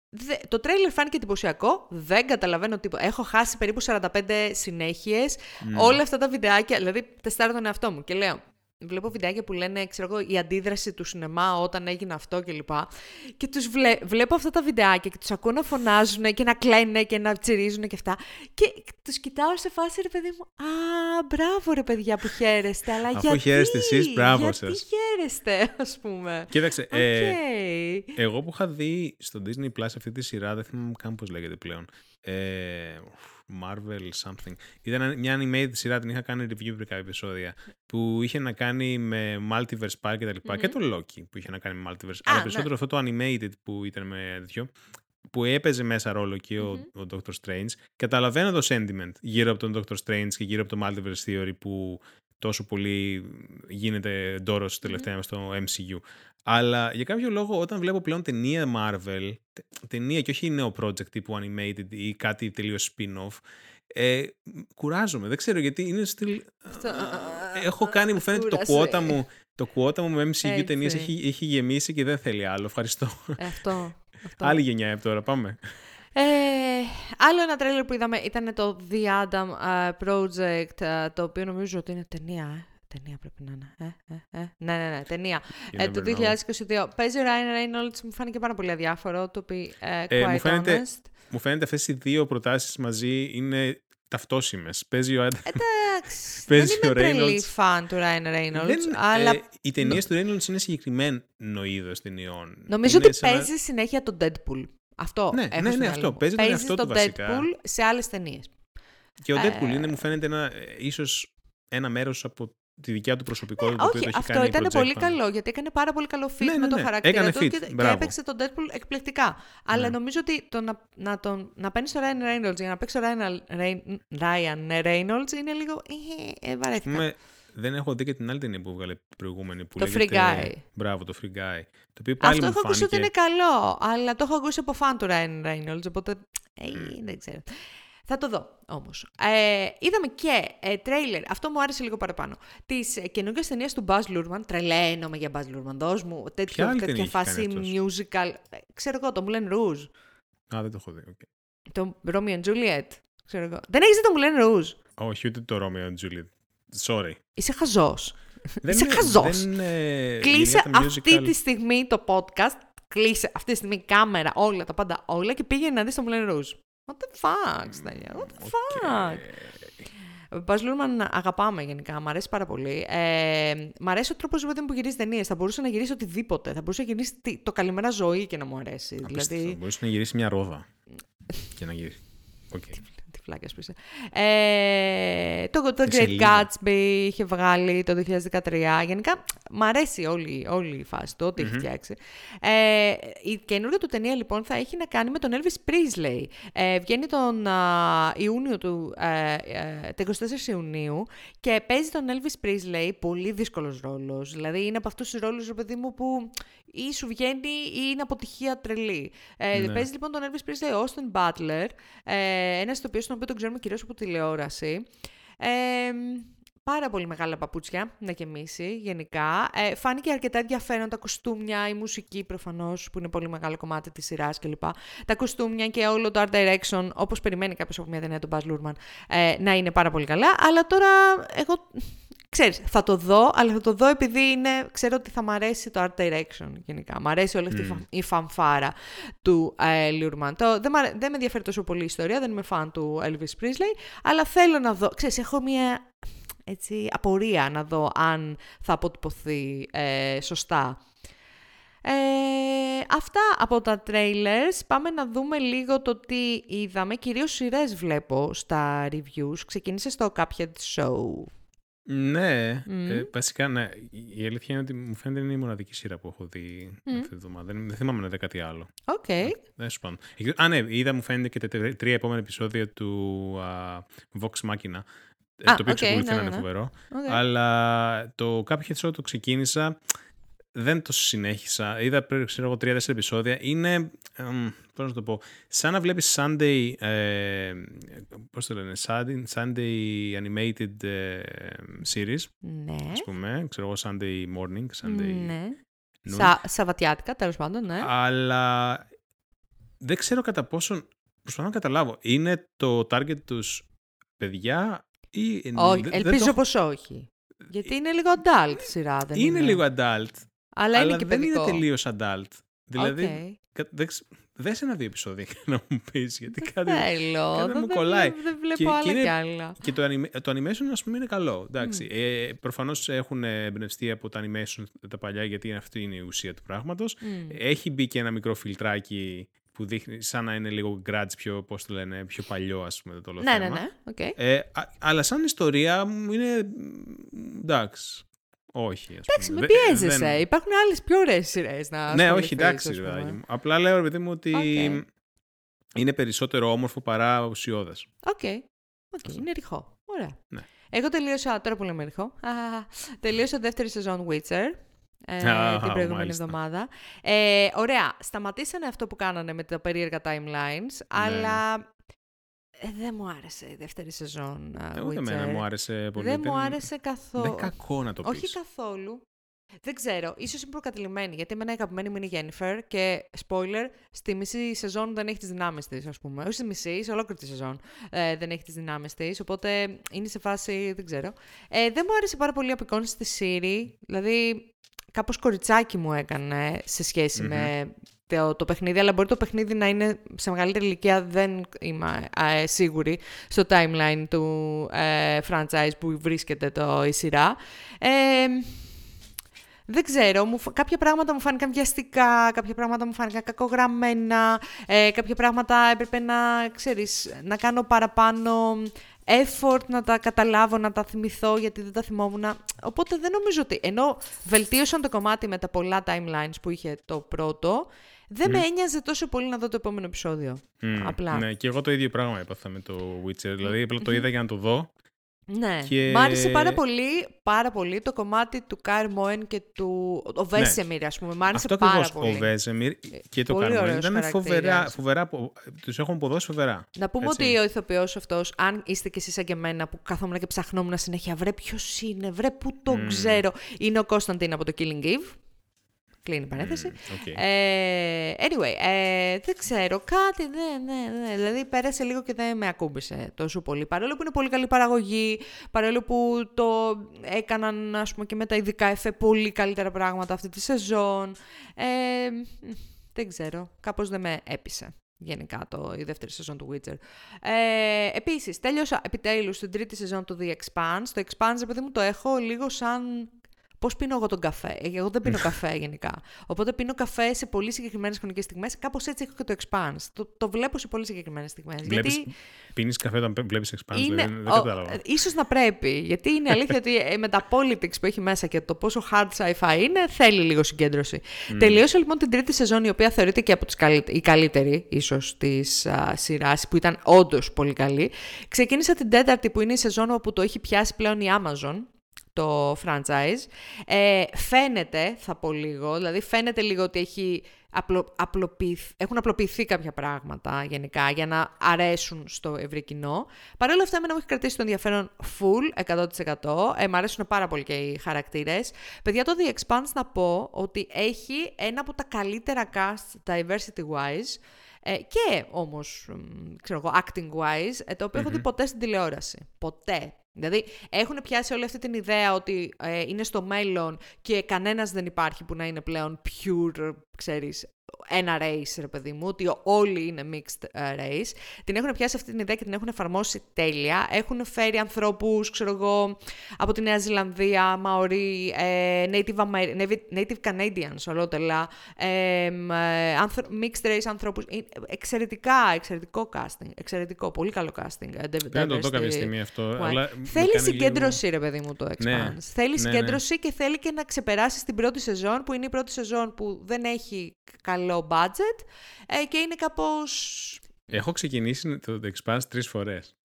δε- το τρέιλερ φάνηκε εντυπωσιακό. Δεν καταλαβαίνω τίποτα. Έχω χάσει περίπου 45 συνέχειες. Όλα αυτά τα βιντεάκια. Δηλαδή, τεστάρω τον εαυτό μου και λέω. Βλέπω βιντεάκια που λένε, ξέρω εγώ, η αντίδραση του σινεμά όταν έγινε αυτό κλπ. Και, και τους βλέ, βλέπω αυτά τα βιντεάκια και τους ακούω να φωνάζουν και να κλαίνουν και να τσιρίζουν και αυτά. Και τους κοιτάω σε φάση, ρε παιδί μου, α, μπράβο ρε παιδιά που χαίρεστε, αλλά Αφού γιατί, χαίρεστε εσείς, μπράβο γιατί σας. χαίρεστε, ας πούμε. Κοίταξε, Οκ. ε, εγώ που είχα δει στο Disney Plus αυτή τη σειρά, δεν θυμάμαι καν πώς λέγεται πλέον. Ε, Marvel something. Ήταν μια animated σειρά, την είχα κάνει review πριν κάποια επεισόδια, που είχε να κάνει με Multiverse Park και τα λοιπα Και το Loki που είχε να κάνει με Multiverse. αλλά ναι. περισσότερο αυτό το animated που ήταν με τέτοιο, που έπαιζε μέσα ρόλο και ο, ο Doctor Strange. Καταλαβαίνω το sentiment γύρω από τον Doctor Strange και γύρω από το Multiverse Theory που τόσο πολύ γίνεται ντόρος τελευταία στο MCU. Αλλά για κάποιο λόγο όταν βλέπω πλέον ταινία Marvel, τε- ταινία και όχι νέο project τύπου animated ή κάτι τελείως spin-off, ε, κουράζομαι. Δεν ξέρω γιατί είναι στυλ... Έχω κάνει, μου φαίνεται το Κούρασε. κουότα μου, το κουότα μου με MCU Έτσι. ταινίες έχει, έχει γεμίσει και δεν θέλει άλλο. Ευχαριστώ. Ε, αυτό. αυτό. Άλλη γενιά από τώρα, πάμε. Ε, άλλο ένα τρέλερ που είδαμε ήταν το The Adam ε, Project, ε, το οποίο νομίζω ότι είναι ταινία, ε. Ταινία πρέπει να είναι. Ε, ε, ε. Ναι, ναι, ναι, ταινία. You Ε, το never know. 2022. Παίζει ο Ryan Reynolds, μου φάνηκε πάρα πολύ αδιάφορο, το πει ε, Ε, quite μου φαίνεται- honest. Μου φαίνεται αυτές οι δύο προτάσεις μαζί είναι ταυτόσιμες. Παίζει ο Adam. Εντάξει, δεν Παίζει είμαι ο τρελή Reynolds. φαν του Ryan Reynolds, Δεν- αλλά ε, οι ταινίες του Reynolds είναι συγκεκριμένο είδο ταινιών. νομίζω Είναι ότι σαν να- παίζει συνέχεια τον Deadpool. Αυτό Ναι, έχω ναι, στο ναι, μυαλό αυτό. μου. Παίζει τον Παίζεις εαυτό του τον βασικά. Deadpool σε άλλες ταινίες. Και ο Deadpool Ε, είναι, μου φαίνεται, ένα, ε, ίσως ένα μέρος από τη δικιά του προσωπικότητα το οποίο Όχι, το έχει αυτό κάνει ήταν project πολύ πάνω. καλό, γιατί έκανε πάρα πολύ καλό fit Ναι, ναι, με το ναι. χαρακτήρα Έκανε του fit, και, και μπράβο. έπαιξε τον Deadpool εκπληκτικά. Αλλά Ναι. νομίζω ότι το να, να, τον, να παίρνει τον Ryan Reynolds για να παίξει τον Ryan, Reyn- Ryan Reynolds είναι λίγο. Ε, ε, βαρέθηκα. Πούμε, δεν έχω δει και την άλλη ταινία που βγάλε προηγούμενη. Που Το λέγεται... Free Guy. Μπράβο, το Free Guy. Το οποίο πάλι Αυτό μου έχω ακούσει ότι φάνηκε... είναι καλό, αλλά το έχω ακούσει από φαν του Ryan Reynolds, οπότε ε, δεν ξέρω. Θα το δω όμως. Ε, είδαμε και ε, τρέιλερ, αυτό μου άρεσε λίγο παραπάνω, της ε, καινούργιας ταινίας του Baz Luhrmann. Τρελαίνομαι για Baz Luhrmann, δώσ' μου τέτοιο, άλλη τέτοια ταινία έχει κάνει φάση αυτός; musical. Ε, ξέρω εγώ, το Moulin Rouge, Α, δεν το έχω δει. οκ. το Romeo and Juliet. Ξέρω εγώ. Δεν έχεις δει το Moulin Rouge; Όχι, ούτε το Romeo and Juliet. Sorry. Είσαι χαζός. Δεν Είσαι είναι- χαζός. Δεν, ε, Κλείσε γεννιέται αυτή musical. τη στιγμή το podcast, κλείσε αυτή τη στιγμή κάμερα, όλα, τα πάντα όλα και πήγαινε να δεις το Moulin Rouge. What the fuck, Στέλια, what the fuck. Μπαζ Λούρμαν αγαπάμε γενικά, μου αρέσει πάρα πολύ. Ε, μ' αρέσει ο τρόπος που γυρίζει ταινίες. Θα μπορούσε να γυρίσει οτιδήποτε. Θα μπορούσε να γυρίσει τι- το καλημέρα ζωή και να μου αρέσει. Απίστευτο. δηλαδή. Μπορούσε να γυρίσει μια ρόδα. και να γυρίσει. Οκ. Τι βλάκας που είσαι. Ε, το, το Τη Great σελίδα. Gatsby είχε βγάλει το 2013. Γενικά, μ' αρέσει όλη, όλη η φάση του, ό,τι έχει φτιάξει. Ε, η καινούργια του ταινία, λοιπόν, θα έχει να κάνει με τον Elvis Presley. Ε, βγαίνει τον α, Ιούνιο του, ε, ε, τα 24 Ιουνίου και παίζει τον Elvis Presley, πολύ δύσκολος ρόλος. Δηλαδή, είναι από αυτούς τους ρόλους, ρε παιδί μου, που ή σου βγαίνει ή είναι αποτυχία τρελή. Ε, Ναι. Παίζει λοιπόν τον Elvis Presley, ο Austin Butler, ε, ένας ηθοποιός τον οποίο τον ξέρουμε κυρίως από τηλεόραση. Ε, πάρα πολύ μεγάλα παπούτσια να γεμίσει γενικά. Ε, φάνηκε αρκετά ενδιαφέρον τα κοστούμια, η μουσική προφανώς που είναι πολύ μεγάλο κομμάτι της σειράς κλπ. Τα κοστούμια και όλο το art direction όπως περιμένει κάποιος από μια ταινία του Baz Luhrmann ε, να είναι πάρα πολύ καλά. Αλλά τώρα εγώ ξέρεις, θα το δω, αλλά θα το δω επειδή είναι, ξέρω ότι θα μ' αρέσει το art direction γενικά. Μ' αρέσει όλη αυτή η φα- η φανφάρα του ε, Λιουρμαν. Το, δεν, μ' αρέ- δεν με ενδιαφέρει τόσο πολύ η ιστορία, δεν είμαι φαν του Elvis Presley, αλλά θέλω να δω, ξέρεις, έχω μια έτσι, απορία να δω αν θα αποτυπωθεί ε, σωστά. Ε, αυτά από τα trailers. Πάμε να δούμε λίγο το τι είδαμε. Κυρίως σειρές βλέπω στα reviews. Ξεκίνησε στο Cuphead Show. Ναι, Μμμ. ε, βασικά ναι. Η αλήθεια είναι ότι μου φαίνεται είναι η μοναδική σειρά που έχω δει αυτή τη βδομάδα. Δεν, δεν θυμάμαι να δει κάτι άλλο. Οκ. Δεν σου πάνω. Α, ναι, είδα μου φαίνεται και τα τε- τρία επόμενα επεισόδια του α, Vox Machina. ε, Α, το οποίο οκ, εξακολουθεί ναι, να ναι, είναι ναι. φοβερό. Οκ. Αλλά το Cuphead Show το ξεκίνησα. Δεν το συνέχισα. Είδα πριν, ξέρω εγώ, τρία-τέσσερα επεισόδια. Είναι, εμ, πώς να το πω, σαν να βλέπεις Sunday, ε, πώς το λένε, Sunday, Sunday animated ε, series, Ναι. ας πούμε, ξέρω εγώ, Sunday morning, Sunday Ναι. noon. Σα, σαββατιάτικα, τέλος πάντων, ναι. Αλλά δεν ξέρω κατά πόσον, προσπαθώ να καταλάβω, είναι το target τους παιδιά ή... όχι, δεν- δεν ελπίζω το, πως όχι. Γιατί είναι λίγο adult σειρά, δεν είναι. είναι λίγο adult, Αλλά, είναι αλλά και δεν παιδικό. είναι τελείως adult. Δηλαδή, Οκ. κα- δεν ξ- δες ένα-δύο επεισόδια και να μου πεις, γιατί κάτι... Θέλω. κάτι δεν- μου δεν- κολλάει. Δεν, δεν βλέπω Και- και άλλα είναι- κι άλλα. Και το, anima- το animation, ας πούμε, είναι καλό. Εντάξει. Ε, προφανώς έχουν εμπνευστεί από τα animation τα παλιά, γιατί αυτή είναι η ουσία του πράγματος. Μμ. Έχει μπει και ένα μικρό φιλτράκι που δείχνει σαν να είναι λίγο grunge πιο, πώς το λένε, πιο παλιό, ας πούμε, το όλο Ναι, ναι, θέμα. ναι. οκ. Ε, α- αλλά σαν ιστορία μου είναι. μ, Εντάξει. Όχι. Ας Εντάξει, πούμε. με Δε- πιέζεσαι. δεν- Υπάρχουν άλλες πιο ωραίες σειρές να Ναι, όχι, ασχοληθείς, εντάξει, ας ρε πούμε. παιδάκι μου. Απλά λέω, ρε παιδί μου, ότι Οκ. είναι περισσότερο όμορφο παρά ουσιώδες. Οκ. Οκ, είναι ρηχό. Ωραία. Ναι. Εγώ τελείωσα, τώρα που λέμε ρηχό, α, τελείωσα δεύτερη σεζόν Witcher. Ε, Α, την προηγούμενη μάλιστα. εβδομάδα. Ε, ωραία. Σταματήσανε αυτό που κάνανε με τα περίεργα timelines, αλλά ε, δεν μου άρεσε η δεύτερη σεζόν α, Εγώ Witcher. δεν εμένα μου άρεσε πολύ. δεν μου άρεσε καθόλου. Δεν είναι κακό να το Όχι πεις. καθόλου. Δεν ξέρω, ίσως είμαι προκατηλημένη, γιατί εμένα η αγαπημένη μου είναι η Jennifer και, spoiler, στη μισή σεζόν δεν έχει τις δυνάμεις της, ας πούμε. Όχι στη μισή, σε ολόκληρη τη σεζόν ε, δεν έχει τις δυνάμεις της, οπότε είναι σε φάση, δεν ξέρω. Ε, δεν μου άρεσε πάρα πολύ η απεικόνηση στη Siri, δηλαδή κάπως κοριτσάκι μου έκανε σε σχεση με το, το παιχνίδι, αλλά μπορεί το παιχνίδι να είναι σε μεγαλύτερη ηλικία, δεν είμαι ε, σίγουρη, στο timeline του ε, franchise που βρίσκεται το, η σειρά. Ε, δεν ξέρω, μου, φα- κάποια πράγματα μου φάνηκαν βιαστικά, κάποια πράγματα μου φάνηκαν κακογραμμένα, ε, κάποια πράγματα έπρεπε να, ξέρεις, να κάνω παραπάνω effort να τα καταλάβω, να τα θυμηθώ γιατί δεν τα θυμόμουν. Οπότε δεν νομίζω ότι, ενώ βελτίωσαν το κομμάτι με τα πολλά timelines που είχε το πρώτο, δεν με ένοιαζε τόσο πολύ να δω το επόμενο επεισόδιο. Μμ, Απλά. Ναι, και εγώ το ίδιο πράγμα έπαθα με το Witcher. Δηλαδή, απλά το είδα για να το δω. Ναι. Και- Μ' άρεσε πάρα πολύ, πάρα πολύ το κομμάτι του Kaer Morhen και του. Ο Vesemir, ας πούμε. Μ' άρεσε Αυτό πάρα ακριβώς. πολύ. Ο Vesemir και το πολύ Kaer Morhen ωραίος ήταν φοβερά. χαρακτήρας. φοβερά τους έχουν αποδώσει φοβερά. Να πούμε Έτσι. ότι ο ηθοποιός αυτός, αν είστε κι εσείς σαν και εμένα που καθόμουν και ψαχνόμουν συνέχεια, βρε ποιος είναι, βρε πού το ξέρω, είναι ο Κωνσταντίν από το Killing Eve. Κλείνει η παρένθεση. οκ. Ε, anyway, ε, δεν ξέρω, κάτι, ναι, ναι, ναι. Δηλαδή πέρασε λίγο και δεν με ακούμπησε τόσο πολύ. Παρόλο που είναι πολύ καλή παραγωγή, παρόλο που το έκαναν, ας πούμε, και με τα ειδικά εφέ πολύ καλύτερα πράγματα αυτή τη σεζόν. Ε, μ, δεν ξέρω, κάπως δεν με έπεισε. Γενικά το, η δεύτερη σεζόν του Witcher. Ε, επίσης, τέλειωσα επιτέλους την τρίτη σεζόν του The Expanse. Το Expanse, επειδή μου το έχω λίγο σαν Πώς πίνω εγώ τον καφέ. Ε, Εγώ δεν πίνω καφέ γενικά. Οπότε πίνω καφέ σε πολύ συγκεκριμένες χρονικές στιγμές. Κάπως έτσι έχω και το Expanse. Το, το βλέπω σε πολύ συγκεκριμένες στιγμές. Βλέπεις, Γιατί Πίνεις καφέ όταν βλέπεις Expanse, είναι. δεν, δεν ο- κατάλαβα. ε, ίσως να πρέπει. Γιατί είναι αλήθεια ότι ε, με τα politics που έχει μέσα και το πόσο hard sci-fi είναι, θέλει λίγο συγκέντρωση. Τελείωσε λοιπόν την τρίτη σεζόν, η οποία θεωρείται και από τις καλύτε- η καλύτερη ίσως της σειράς, που ήταν όντως πολύ καλή. Ξεκίνησα την τέταρτη, που είναι η σεζόν όπου το έχει πιάσει πλέον η Amazon το franchise. Ε, φαίνεται, θα πω λίγο, δηλαδή φαίνεται λίγο ότι έχει απλο, απλοποιηθ- έχουν απλοποιηθεί κάποια πράγματα γενικά για να αρέσουν στο ευρύ κοινό. Παρ' όλα αυτά, εμένα μου έχει κρατήσει το ενδιαφέρον full, 100%. Ε, μ' αρέσουν πάρα πολύ και οι χαρακτήρες. Παιδιά, το The Expanse να πω ότι έχει ένα από τα καλύτερα cast diversity-wise ε, και όμως, μ, ξέρω εγώ, acting-wise, ε, το οποίο έχω δει ποτέ στην τηλεόραση. Ποτέ. Δηλαδή, έχουν πιάσει όλη αυτή την ιδέα ότι ε, είναι στο μέλλον και κανένας δεν υπάρχει που να είναι πλέον pure, ξέρεις, ένα race, ρε παιδί μου, ότι όλοι είναι mixed ε, race. Την έχουν πιάσει αυτή την ιδέα και την έχουν εφαρμόσει τέλεια. Έχουν φέρει ανθρώπους, ξέρω εγώ, από τη Νέα Ζηλανδία, Μαωρί, ε, native, Amer- native- native Canadians, ολότελα, ε, μ, ε, άνθρω- mixed race ανθρώπους. Ε, Εξαιρετικά, εξαιρετικό casting. Εξαιρετικό, πολύ καλό casting. ε, Πρέπει να το δω κάποια diversity στιγμή αυτό. wise. Αλλά μου Θέλει κάνει συγκέντρωση, ρε παιδί μου, το Expanse. Ναι. Θέλει Ναι, συγκέντρωση και θέλει και να ξεπεράσεις την πρώτη σεζόν, που είναι η πρώτη σεζόν που δεν έχει καλό budget ε, και είναι κάπως... λίγο- Έχω ξεκινήσει το The Expanse τρεις φορές.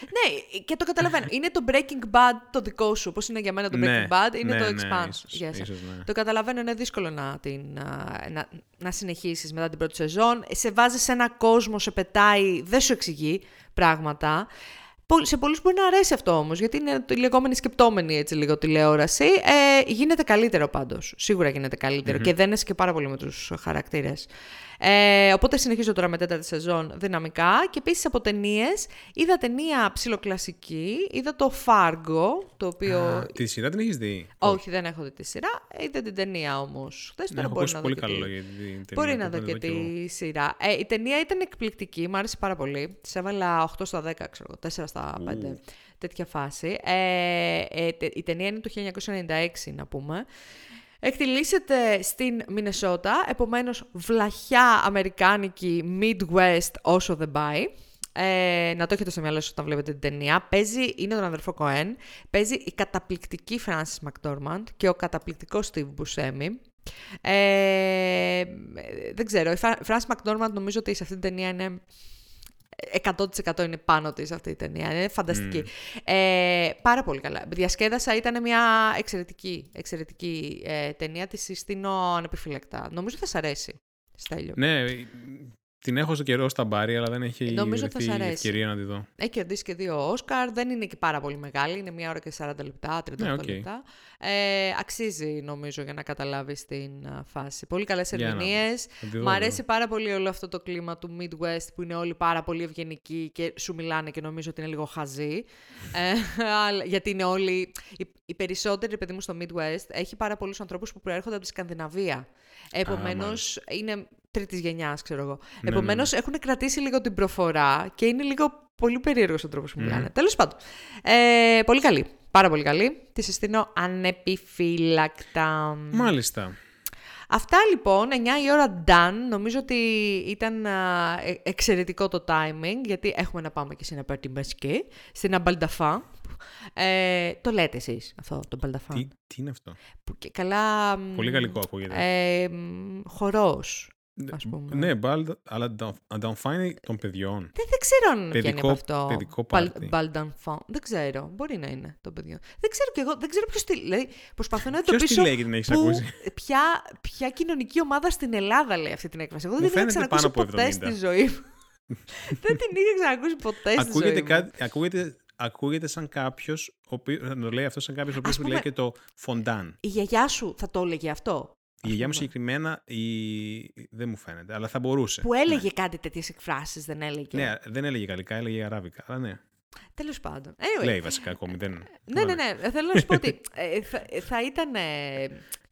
ναι, και το καταλαβαίνω. είναι το Breaking Bad το δικό σου, όπως είναι για μένα το Breaking Ναι, Bad, είναι ναι, το ναι, Expanse ίσως, για εσένα. ίσως, ναι. Το καταλαβαίνω, είναι δύσκολο να, την, α, να, να συνεχίσεις μετά την πρώτη σεζόν. Σε βάζει σε ένα κόσμο, σε πετάει, δεν σου εξηγεί πράγματα. Σε πολλούς μπορεί να αρέσει αυτό όμως, γιατί είναι η λεγόμενη σκεπτόμενη έτσι λίγο τηλεόραση. Ε, γίνεται καλύτερο πάντως, σίγουρα γίνεται και δένεσαι και πάρα πολύ με τους χαρακτήρες. Ε, οπότε συνεχίζω τώρα με τέταρτη σεζόν δυναμικά και επίσης από ταινίες είδα ταινία ψιλοκλασική, είδα το Fargo, το οποίο... Α, τη σειρά την έχεις δει; Όχι, δεν έχω δει τη σειρά, είδα την ταινία όμως. Χθε ναι, έχω μπορεί να πολύ καλό για την ταινία. Μπορεί να δω και τη σειρά. Ε, η ταινία ήταν εκπληκτική, μου άρεσε πάρα πολύ. Τη έβαλα 8 στα 10, ξέρω, 4 στα 5. Τέτοια φάση. Ε, ε, η ταινία είναι το 1996, να πούμε. Εκτιλήσεται στην Μινεσότα, επομένως βλαχιά αμερικάνικη Midwest όσο δεν πάει. Ε, να το έχετε στο μυαλό σας όταν βλέπετε την ταινία. Παίζει, είναι τον αδερφό Κοέν, παίζει η καταπληκτική Frances McDormand και ο καταπληκτικός Steve Buscemi. Ε, δεν ξέρω, η Frances McDormand νομίζω ότι σε αυτή την ταινία είναι 100% είναι πάνω της αυτή η ταινία. Είναι φανταστική. Ε, πάρα πολύ καλά. Διασκέδασα, ήταν μια εξαιρετική, εξαιρετική ε, ταινία. Τη συστήνω ανεπιφύλακτα. Νομίζω θα σ' αρέσει. Στέλιο. Ναι, την έχω στο καιρό στα μπάρι, αλλά δεν έχει Νομίζω η ευκαιρία να τη δω. Έχει κερδίσει και δύο Όσκαρ. Δεν είναι και πάρα πολύ μεγάλη. Είναι μία ώρα και 40 λεπτά, 38 ναι, okay. λεπτά. Ε, αξίζει νομίζω για να καταλάβεις την φάση. Πολύ καλές ερμηνείες. Μ' αρέσει πάρα πολύ όλο αυτό το κλίμα του Midwest που είναι όλοι πάρα πολύ ευγενικοί και σου μιλάνε και νομίζω ότι είναι λίγο χαζοί. ε, γιατί είναι όλοι. Οι, οι περισσότεροι, παιδί μου, στο Midwest έχει πάρα πολλούς ανθρώπους που προέρχονται από τη Σκανδιναβία. Επομένως, είναι τρίτης γενιάς, ξέρω εγώ. Ναι, Επομένω, ναι, ναι. έχουν κρατήσει λίγο την προφορά και είναι λίγο πολύ περίεργος ο τρόπος που μιλάνε. Mm. Τέλος πάντων. Ε, πολύ καλή. Πάρα πολύ καλή. Τη συστήνω ανεπιφύλακτα. Μάλιστα. Αυτά λοιπόν, 9 η ώρα done. Νομίζω ότι ήταν ε, εξαιρετικό το timing, γιατί έχουμε να πάμε και σε ένα πάρτι μπασκέ, στην Αμπαλνταφά. Ε, το λέτε εσείς αυτό, το Μπαλνταφά. Τι, τι είναι αυτό; Που, και καλά... Πολύ γαλλικό ακούγεται. Ε, χορός. Ας πούμε. Ναι, μπαλ, αλλά ανταμφάνει των παιδιών. Δεν, δεν ξέρω αν παιδικό, είναι αυτό. Παιδικό πάρτι. Δεν ξέρω. Μπορεί να είναι το παιδιό. Δεν ξέρω κι εγώ. Δεν ξέρω ποιος τι λέει. Προσπαθώ να εντοπίσω. Ποιο τι λέει και την έχεις ακούσει; Ποια, ποια κοινωνική ομάδα στην Ελλάδα λέει αυτή την έκφραση. Εγώ δεν την είχα ξανακούσει ποτέ στη ζωή μου. δεν την είχα ξανακούσει ποτέ στη ζωή μου. Ακούγεται ακούγεται σαν κάποιος, θα το λέει αυτό σαν κάποιος ο οποίος λέει και το φοντάν. Η γιαγιά σου θα το έλεγε αυτό; Η γιαγιά μου συγκεκριμένα η... δεν μου φαίνεται, αλλά θα μπορούσε. Που έλεγε ναι. κάτι τέτοιες εκφράσεις, δεν έλεγε; Ναι, δεν έλεγε γαλλικά, έλεγε αράβικα, αλλά ναι. Τέλος πάντων. Λέει βασικά ακόμη. Δεν... Ναι, ναι, ναι. Θέλω να σου πω ότι ε, θα, θα ήταν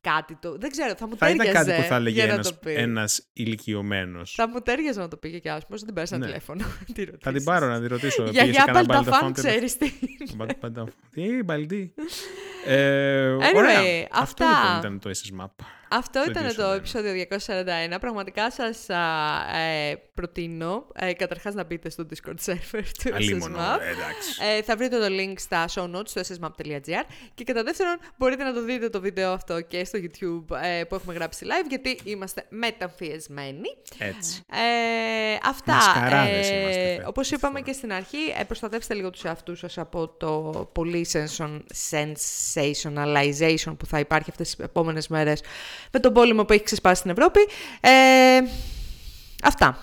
κάτι το. Δεν ξέρω, θα μου θα τέριαζε. Θα ήταν κάτι που θα έλεγε ένας, ένας ηλικιωμένος. Θα μου τέριαζε να το πήγε κι άσπρο, δεν την πέρασε ένα ναι. τηλέφωνο. θα την πάρω να τη ρωτήσω. Για για Μπαλταφάν, ξέρεις τι. Τι, Μπαλτί. Ε, anyway, αυτά. Αυτό λοιπόν ήταν το SS Map. Αυτό ήταν το επεισόδιο 241. Πραγματικά σας ε, προτείνω ε, καταρχάς να μπείτε στο Discord server του SSMAP. Ε, θα βρείτε το link στα show notes στο ssmap.gr και κατά δεύτερον μπορείτε να το δείτε το βίντεο αυτό και στο YouTube ε, που έχουμε γράψει live γιατί είμαστε μεταμφιεσμένοι. Έτσι. Ε, αυτά. Μασκαράδες ε, είμαστε. Όπως είπαμε και στην αρχή, ε, προστατεύστε λίγο τους εαυτούς σας από το πολύ sensationalization που θα υπάρχει αυτές τις επόμενες μέρες με τον πόλεμο που έχει ξεσπάσει στην Ευρώπη. Ε, αυτά.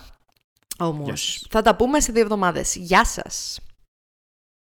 Όμως, θα τα πούμε σε δύο εβδομάδες. Γεια σας.